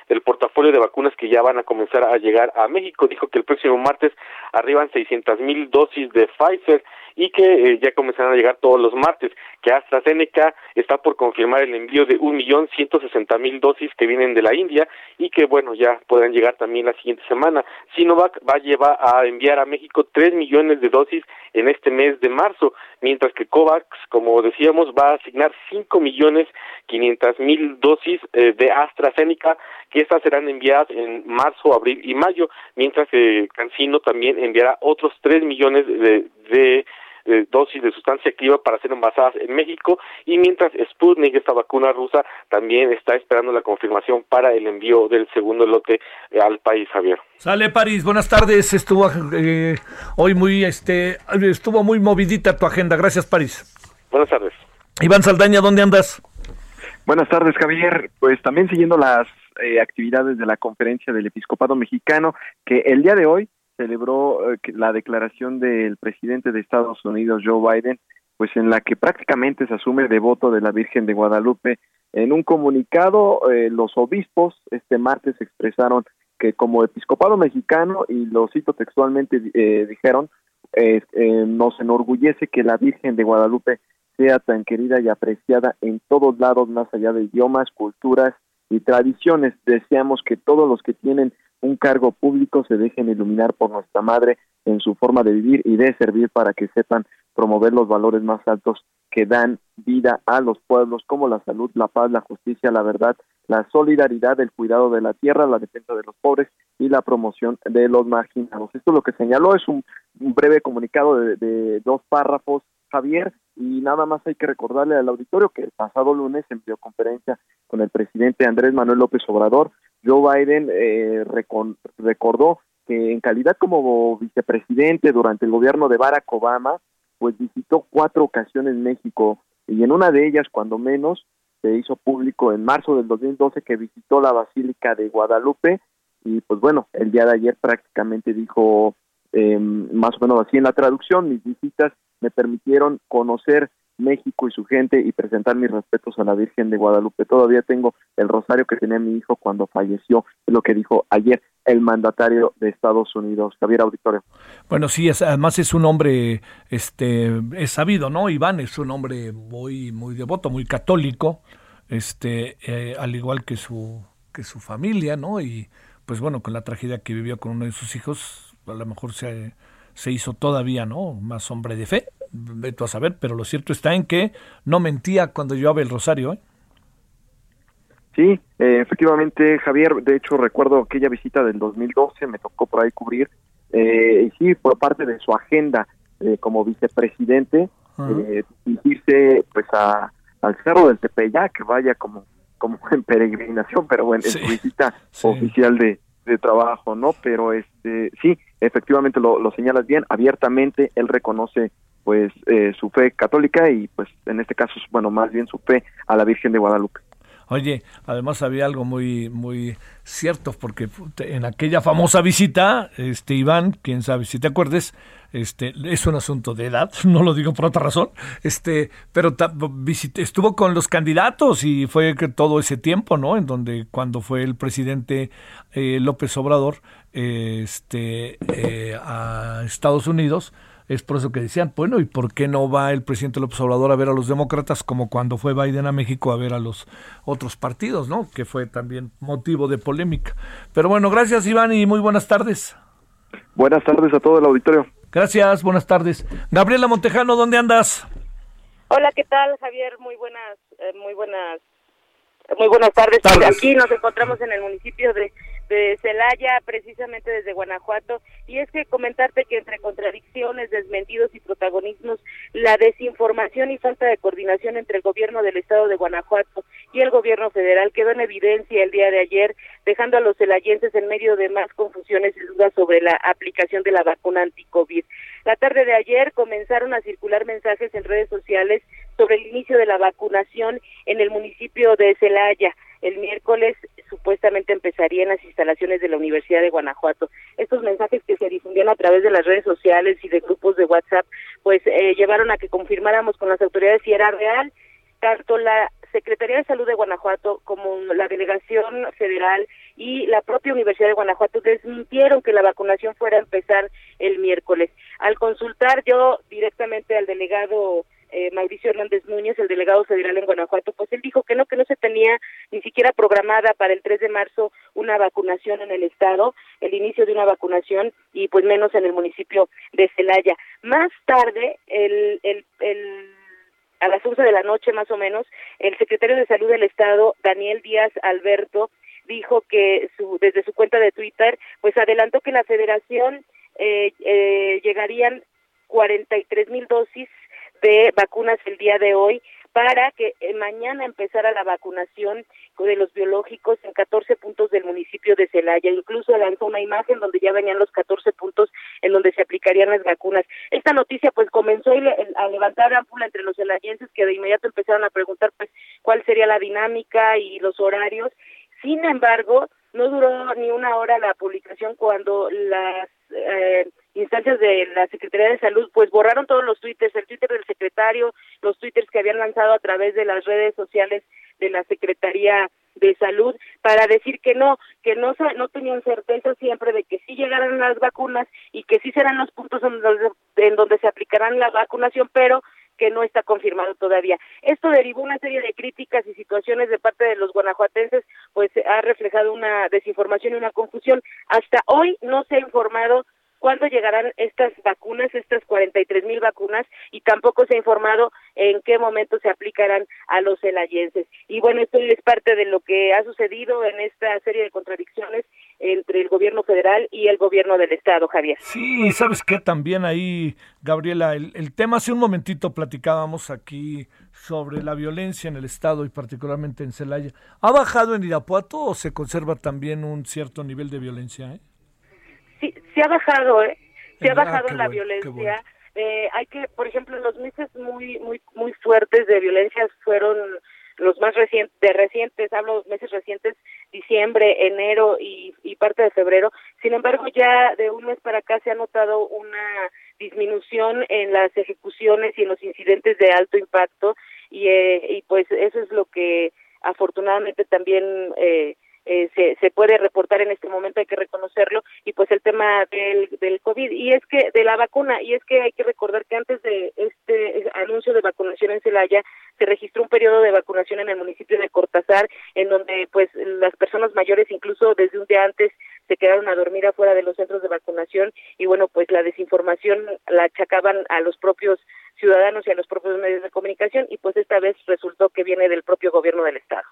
el portafolio de vacunas que ya van a comenzar a llegar a México. Dijo que el próximo martes arriban 600 mil dosis de Pfizer y que eh, ya comenzarán a llegar todos los martes, que AstraZeneca está por confirmar el envío de un millón ciento sesenta mil dosis que vienen de la India y que bueno ya podrán llegar también la siguiente semana. Sinovac va a llevar a enviar a México tres millones de dosis en este mes de marzo, mientras que COVAX, como decíamos, va a asignar cinco millones quinientas mil dosis eh, de AstraZeneca que estas serán enviadas en marzo, abril y mayo, mientras que Cancino también enviará otros tres millones de, de eh, dosis de sustancia activa para ser envasadas en México y mientras Sputnik, esta vacuna rusa, también está esperando la confirmación para el envío del segundo lote eh, al país, Javier. Sale París, buenas tardes. Estuvo eh, hoy muy, este, estuvo muy movidita tu agenda. Gracias, París. Buenas tardes. Iván Saldaña, ¿dónde andas? Buenas tardes, Javier. Pues también siguiendo las eh, actividades de la conferencia del Episcopado Mexicano, que el día de hoy celebró eh, la declaración del presidente de Estados Unidos, Joe Biden, pues en la que prácticamente se asume devoto de la Virgen de Guadalupe. En un comunicado, eh, los obispos este martes expresaron que como episcopado mexicano, y lo cito textualmente, eh, dijeron, eh, nos enorgullece que la Virgen de Guadalupe sea tan querida y apreciada en todos lados, más allá de idiomas, culturas y tradiciones. Deseamos que todos los que tienen un cargo público se dejen iluminar por nuestra Madre en su forma de vivir y de servir para que sepan promover los valores más altos que dan vida a los pueblos, como la salud, la paz, la justicia, la verdad, la solidaridad, el cuidado de la tierra, la defensa de los pobres y la promoción de los marginados. Esto lo que señaló es un, un breve comunicado de, de dos párrafos, Javier, y nada más hay que recordarle al auditorio que el pasado lunes en videoconferencia con el presidente Andrés Manuel López Obrador, Joe Biden eh, recordó que en calidad como vicepresidente durante el gobierno de Barack Obama, pues visitó cuatro ocasiones México y en una de ellas, cuando menos, se hizo público en marzo del 2012 que visitó la Basílica de Guadalupe y pues bueno, el día de ayer prácticamente dijo eh, más o menos así en la traducción, mis visitas me permitieron conocer México y su gente y presentar mis respetos a la Virgen de Guadalupe. Todavía tengo el rosario que tenía mi hijo cuando falleció, lo que dijo ayer el mandatario de Estados Unidos, Javier Auditorio. Bueno, sí, es- además es un hombre, este, es sabido, ¿no? Iván es un hombre muy, muy devoto, muy católico, este, eh, al igual que su, que su familia, ¿no? Y pues bueno, con la tragedia que vivió con uno de sus hijos, a lo mejor se, se hizo todavía, ¿no? Más hombre de fe, veto a saber, pero lo cierto está en que no mentía cuando llevaba el rosario, ¿eh? Sí, eh, efectivamente, Javier, de hecho recuerdo aquella visita del 2012, me tocó por ahí cubrir, eh, y sí, fue parte de su agenda eh, como vicepresidente, dirigirse pues a, al Cerro del Tepeyac, vaya como, como en peregrinación, pero bueno, en Sí, su visita sí. oficial de, de trabajo, ¿no? Pero este sí, efectivamente lo, lo señalas bien, abiertamente él reconoce pues eh, su fe católica y pues en este caso, bueno, más bien su fe a la Virgen de Guadalupe. Oye, además había algo muy muy cierto porque en aquella famosa visita, este Iván, quién sabe si te acuerdes, este es un asunto de edad, no lo digo por otra razón, este, pero ta- estuvo con los candidatos y fue que todo ese tiempo, ¿no? En donde cuando fue el presidente eh, López Obrador, eh, este, eh, a Estados Unidos. Es por eso que decían, bueno, ¿y por qué no va el presidente López Obrador a ver a los demócratas como cuando fue Biden a México a ver a los otros partidos, ¿no? Que fue también motivo de polémica. Pero bueno, gracias Iván y muy buenas tardes. Buenas tardes a todo el auditorio. Gracias, buenas tardes. Gabriela Montejano, ¿dónde andas? Hola, ¿qué tal, Javier? Muy buenas, eh, muy buenas, muy buenas tardes. Tardes. Aquí nos encontramos en el municipio de, de Celaya, precisamente desde Guanajuato, y es que comentarte que entre contradicciones, desmentidos y protagonismos, la desinformación y falta de coordinación entre el gobierno del estado de Guanajuato y el gobierno federal quedó en evidencia el día de ayer, dejando a los celayenses en medio de más confusiones y dudas sobre la aplicación de la vacuna anti-COVID. La tarde de ayer comenzaron a circular mensajes en redes sociales sobre el inicio de la vacunación en el municipio de Celaya. El miércoles supuestamente empezaría en las instalaciones de la Universidad de Guanajuato. Estos mensajes que se difundían a través de las redes sociales y de grupos de WhatsApp, pues eh, llevaron a que confirmáramos con las autoridades si era real. Tanto la Secretaría de Salud de Guanajuato como la Delegación Federal y la propia Universidad de Guanajuato desmintieron que la vacunación fuera a empezar el miércoles. Al consultar yo directamente al delegado eh, Mauricio Hernández Núñez, el delegado federal en Guanajuato, pues él dijo que no, que no se tenía ni siquiera programada para el 3 de marzo una vacunación en el estado, el inicio de una vacunación y pues menos en el municipio de Celaya. Más tarde, el, el, el a las 11 de la noche más o menos, el secretario de Salud del Estado, Daniel Díaz Alberto, dijo que su, desde su cuenta de Twitter, pues adelantó que la federación eh, eh, llegarían 43 mil dosis de vacunas el día de hoy para que eh, mañana empezara la vacunación de los biológicos en 14 puntos del municipio de Celaya. Incluso lanzó una imagen donde ya venían los 14 puntos en donde se aplicarían las vacunas. Esta noticia pues comenzó a levantar ámpula entre los celayenses que de inmediato empezaron a preguntar pues cuál sería la dinámica y los horarios. Sin embargo, no duró ni una hora la publicación cuando las eh, instancias de la Secretaría de Salud pues borraron todos los twitters, el twitter del secretario, los twitters que habían lanzado a través de las redes sociales de la Secretaría de Salud para decir que no, que no no tenían certeza siempre de que sí llegaran las vacunas y que sí serán los puntos en donde, en donde se aplicarán la vacunación, pero que no está confirmado todavía. Esto derivó una serie de críticas y situaciones de parte de los guanajuatenses, pues ha reflejado una desinformación y una confusión. Hasta hoy no se ha informado cuándo llegarán estas vacunas, estas 43 mil vacunas, y tampoco se ha informado en qué momento se aplicarán a los celayenses. Y bueno, esto es parte de lo que ha sucedido en esta serie de contradicciones entre el gobierno federal y el gobierno del estado, Javier. Sí, sabes qué también ahí, Gabriela, el, el tema hace un momentito platicábamos aquí sobre la violencia en el estado y particularmente en Celaya. ¿Ha bajado en Irapuato o se conserva también un cierto nivel de violencia? Eh? Sí, se ha bajado, ¿eh? Se ha bajado la violencia. Eh, hay que, por ejemplo, los meses muy, muy, muy fuertes de violencia fueron los más recientes, de recientes, hablo meses recientes, diciembre, enero y, y parte de febrero. Sin embargo, ya de un mes para acá se ha notado una disminución en las ejecuciones y en los incidentes de alto impacto y, eh, y pues eso es lo que afortunadamente también eh, eh, se, se puede reportar en este momento, hay que reconocerlo, y pues el tema del, del COVID, y es que de la vacuna, y es que hay que recordar que antes de este anuncio de vacunación en Celaya, se registró un periodo de vacunación en el municipio de Cortázar, en donde pues las personas mayores incluso desde un día antes se quedaron a dormir afuera de los centros de vacunación y bueno pues la desinformación la achacaban a los propios ciudadanos y a los propios medios de comunicación y pues esta vez resultó que viene del propio gobierno del estado.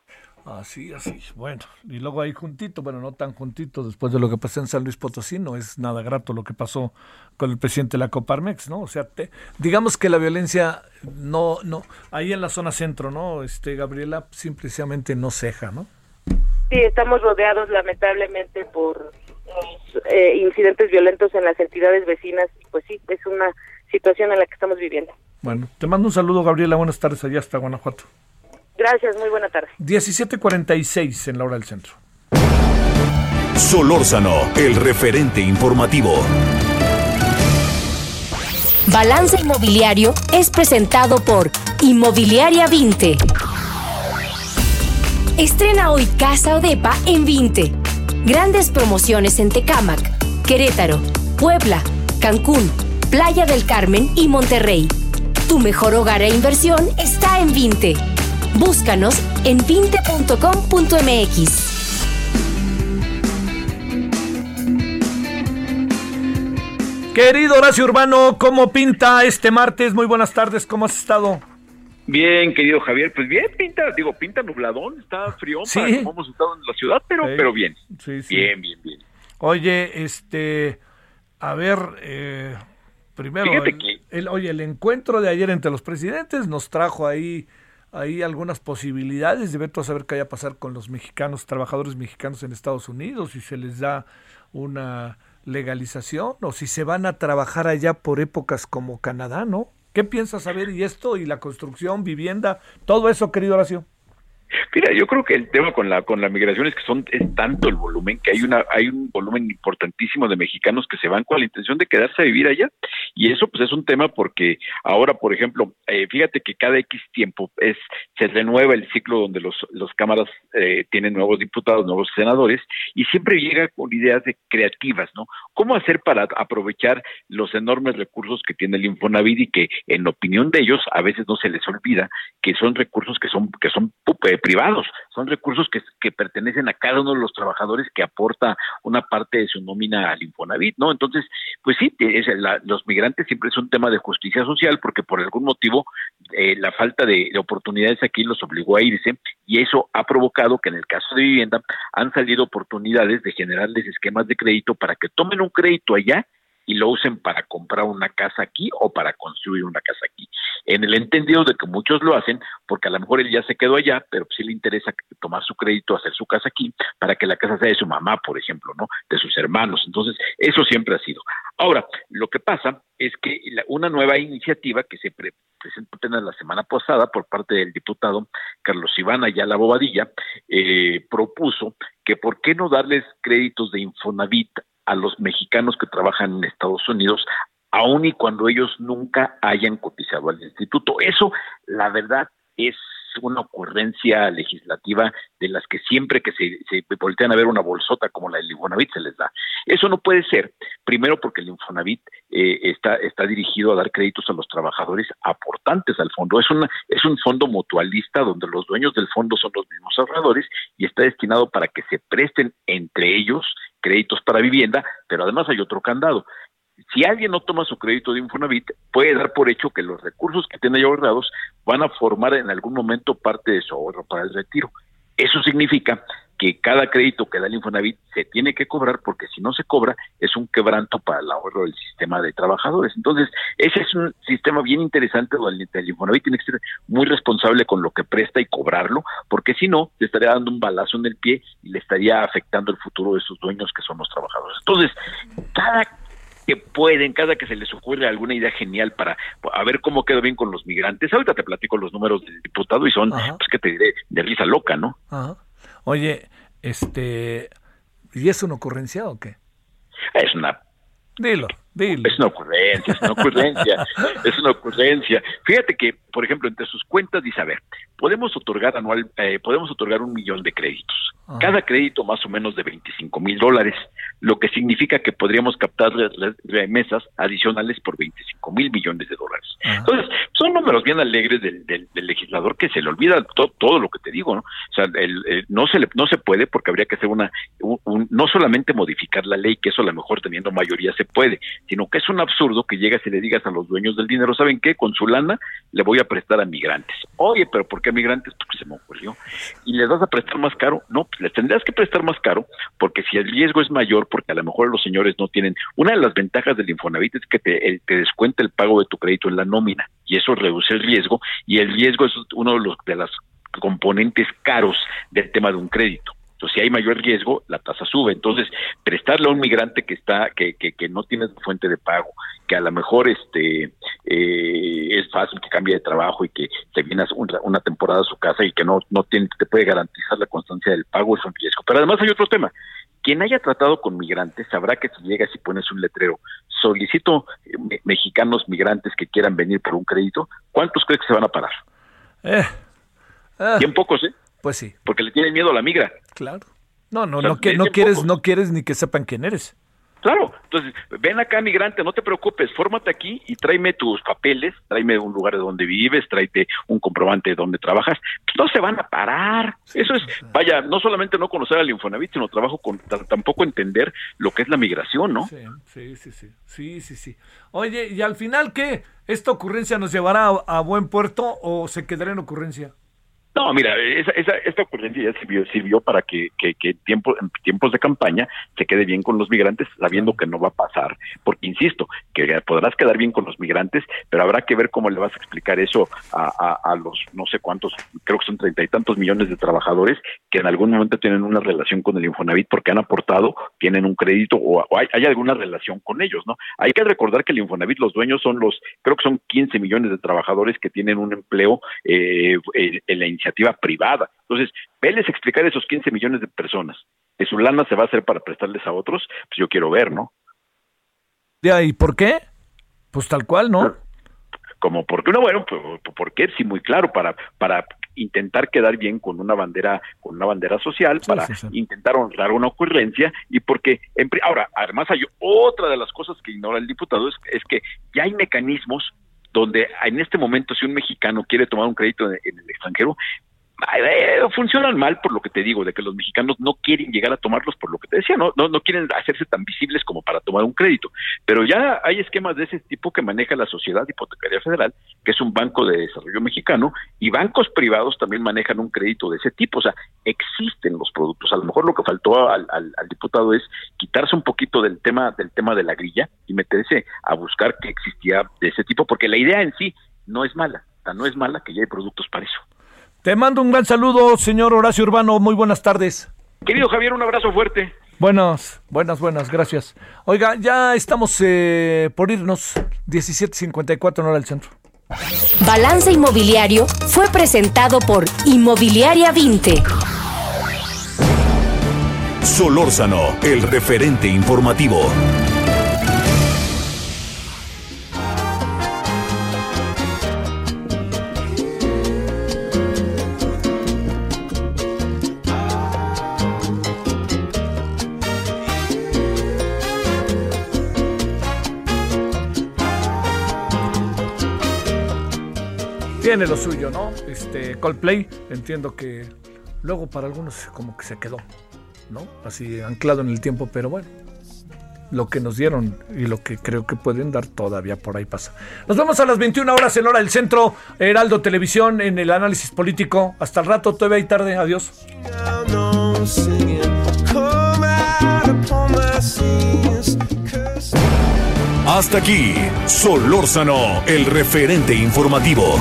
Así, así. Bueno, y luego ahí juntito, bueno, no tan juntito después de lo que pasó en San Luis Potosí, no es nada grato lo que pasó con el presidente de la Coparmex, ¿no? O sea, digamos que la violencia no, no, ahí en la zona centro, ¿no? Este, Gabriela, simplemente no ceja, ¿no? Sí, estamos rodeados lamentablemente por eh, incidentes violentos en las entidades vecinas, pues sí, es una situación en la que estamos viviendo. Bueno, te mando un saludo, Gabriela, buenas tardes allá hasta Guanajuato. Gracias, muy buena tarde. 17:46 en la hora del centro. Solórzano, el referente informativo. Balance Inmobiliario es presentado por Inmobiliaria 20. Estrena hoy Casa Odepa en 20. Grandes promociones en Tecámac, Querétaro, Puebla, Cancún, Playa del Carmen y Monterrey. Tu mejor hogar e inversión está en 20. Búscanos en 20.com.mx. Querido Horacio Urbano, ¿cómo pinta este martes? Muy buenas tardes, ¿cómo has estado? Bien, querido Javier, pues bien, pinta, digo, pinta nubladón, está frío Sí. para como hemos estado en la ciudad, pero, Sí. pero bien. Sí, sí. Bien, bien, bien. Oye, este, a ver, eh, primero, Fíjate el- que- el- oye, el encuentro de ayer entre los presidentes nos trajo ahí, ahí algunas posibilidades de ver todo saber qué vaya a pasar con los mexicanos, trabajadores mexicanos en Estados Unidos, si se les da una legalización o si se van a trabajar allá por épocas como Canadá, ¿no? ¿Qué piensas saber y esto y la construcción, vivienda, todo eso, querido Horacio? Mira, yo creo que el tema con la con la migración es que son es tanto el volumen que hay una hay un volumen importantísimo de mexicanos que se van con la intención de quedarse a vivir allá y eso pues es un tema porque ahora por ejemplo eh, fíjate que cada X tiempo es se renueva el ciclo donde los los cámaras eh, tienen nuevos diputados nuevos senadores y siempre llega con ideas de creativas no cómo hacer para aprovechar los enormes recursos que tiene el Infonavit y que en opinión de ellos a veces no se les olvida que son recursos que son que son eh, privados, son recursos que, que pertenecen a cada uno de los trabajadores que aporta una parte de su nómina al Infonavit, ¿no? Entonces, pues sí, es los migrantes siempre es un tema de justicia social porque por algún motivo eh, la falta de, de oportunidades aquí los obligó a irse y eso ha provocado que en el caso de vivienda han salido oportunidades de generarles esquemas de crédito para que tomen un crédito allá y lo usen para comprar una casa aquí o para construir una casa aquí. En el entendido de que muchos lo hacen porque a lo mejor él ya se quedó allá, pero sí le interesa tomar su crédito, hacer su casa aquí, para que la casa sea de su mamá, por ejemplo, ¿no? De sus hermanos. Entonces, eso siempre ha sido. Ahora, lo que pasa es que la- una nueva iniciativa que se pre- presentó apenas la semana pasada por parte del diputado Carlos Iván Ayala Bobadilla, eh, propuso que por qué no darles créditos de Infonavit a los mexicanos que trabajan en Estados Unidos, aun y cuando ellos nunca hayan cotizado al instituto. Eso, la verdad, es una ocurrencia legislativa de las que siempre que se, voltean a ver una bolsota como la del Infonavit se les da. Eso no puede ser, primero porque el Infonavit eh, está, está dirigido a dar créditos a los trabajadores aportantes al fondo. Es, una, es un fondo mutualista donde los dueños del fondo son los mismos ahorradores y está destinado para que se presten entre ellos créditos para vivienda, pero además hay otro candado si alguien no toma su crédito de Infonavit, puede dar por hecho que los recursos que tiene ahí ahorrados van a formar en algún momento parte de su ahorro para el retiro. Eso significa que cada crédito que da el Infonavit se tiene que cobrar porque si no se cobra es un quebranto para el ahorro del sistema de trabajadores. Entonces, ese es un sistema bien interesante donde el Infonavit tiene que ser muy responsable con lo que presta y cobrarlo, porque si no, le estaría dando un balazo en el pie y le estaría afectando el futuro de sus dueños que son los trabajadores. Entonces, cada que pueden, cada que se les ocurre alguna idea genial para a ver cómo quedó bien con los migrantes. Ahorita te platico los números del diputado y son, pues que te diré, de risa loca, ¿no? Ajá. Oye, este, ¿y es una ocurrencia o qué? Es una Dilo, dilo. Es una ocurrencia, es una ocurrencia, es una ocurrencia. Fíjate que, por ejemplo, entre sus cuentas dice, a ver, podemos otorgar anual, eh, podemos otorgar un millón de créditos. Ah. Cada crédito más o menos de 25 mil dólares, lo que significa que podríamos captar re- re- remesas adicionales por 25 mil millones de dólares. Entonces, son números bien alegres del, del- del legislador que se le olvida to- todo lo que te digo, ¿no? O sea, el- el- no se le, no se puede porque habría que hacer una, un- un- no solamente modificar la ley, que eso a lo mejor teniendo mayoría se puede, sino que es un absurdo que llegas y le digas a los dueños del dinero, ¿saben qué? Con su lana le voy a prestar a migrantes. Oye, pero ¿por qué a migrantes? Porque se me ocurrió. ¿Y les vas a prestar más caro? No, pues les tendrás que prestar más caro porque si el riesgo es mayor, porque a lo mejor los señores no tienen... Una de las ventajas del Infonavit es que te, el- te descuenta el pago de tu crédito en la nómina y eso reduce el riesgo y el riesgo es uno de los de las componentes caros del tema de un crédito. Entonces, si hay mayor riesgo, la tasa sube. Entonces, prestarle a un migrante que está, que, que, que no tiene fuente de pago, que a lo mejor este eh, es fácil que cambie de trabajo y que se viene una temporada a su casa y que no, no tiene, te puede garantizar la constancia del pago, es un riesgo. Pero además hay otro tema. Quien haya tratado con migrantes sabrá que si llegas y pones un letrero, solicito eh, me- mexicanos migrantes que quieran venir por un crédito, ¿cuántos crees que se van a parar? Eh, ah, Bien pocos, ¿eh? Pues sí, Porque le tienen miedo a la migra. claro. No, no, O sea, no, que, no quieres, no quieres ni que sepan quién eres. Claro, entonces ven acá migrante, no te preocupes, fórmate aquí y tráeme tus papeles, tráeme un lugar de donde vives, tráete un comprobante de donde trabajas, no se van a parar. Eso es, vaya, no solamente no conocer al Infonavit, sino trabajo con tampoco entender lo que es la migración, ¿no? Sí, sí, sí, sí, sí, sí, sí. Oye, ¿y al final qué? ¿Esta ocurrencia nos llevará a, a buen puerto o se quedará en ocurrencia? No, mira, esa, esa, esta ocurrencia ya sirvió, sirvió para que, que, tiempo, en tiempos de campaña se quede bien con los migrantes, sabiendo que no va a pasar. Porque, insisto, que podrás quedar bien con los migrantes, pero habrá que ver cómo le vas a explicar eso a, a, a los no sé cuántos, creo que son treinta y tantos millones de trabajadores que en algún momento tienen una relación con el Infonavit porque han aportado, tienen un crédito o, o hay, hay alguna relación con ellos, ¿no? Hay que recordar que el Infonavit, los dueños son los, creo que son 15 millones de trabajadores que tienen un empleo eh, en, en la iniciativa privada. Entonces, veles explicar a esos 15 millones de personas que su lana se va a hacer para prestarles a otros, pues yo quiero ver, ¿no? Ya, ¿Y por qué? Pues tal cual, ¿no? Como porque no, bueno, pues, ¿por qué? Sí, muy claro, para, para intentar quedar bien con una bandera, con una bandera social, para sí, sí. intentar honrar una ocurrencia y porque, en ahora, además hay otra de las cosas que ignora el diputado, es, es que ya hay mecanismos donde en este momento si un mexicano quiere tomar un crédito en, el extranjero, funcionan mal por lo que te digo, de que los mexicanos no quieren llegar a tomarlos por lo que te decía, no, no, no quieren hacerse tan visibles como para tomar un crédito. Pero ya hay esquemas de ese tipo que maneja la Sociedad Hipotecaria Federal, que es un banco de desarrollo mexicano, y bancos privados también manejan un crédito de ese tipo. O sea, existen los productos. A lo mejor lo que faltó al, al, al diputado es quitarse un poquito del tema, del tema de la grilla y meterse a buscar que existía de ese tipo, porque la idea en sí no es mala, no es mala que ya hay productos para eso. Te mando un gran saludo, señor Horacio Urbano. Muy buenas tardes. Querido Javier, un abrazo fuerte. Buenas, buenas, buenas, gracias. Oiga, ya estamos eh, por irnos 17.54 en hora del centro. Balance Inmobiliario fue presentado por Inmobiliaria 20. Solórzano, el referente informativo. Tiene lo suyo, ¿no? Este Coldplay, entiendo que luego para algunos como que se quedó, ¿no? Así anclado en el tiempo, pero bueno, lo que nos dieron y lo que creo que pueden dar todavía por ahí pasa. Nos vemos a las 21 horas en hora del centro, Heraldo Televisión en el análisis político. Hasta el rato, todavía hay tarde, adiós. Hasta aquí, Solórzano, el referente informativo.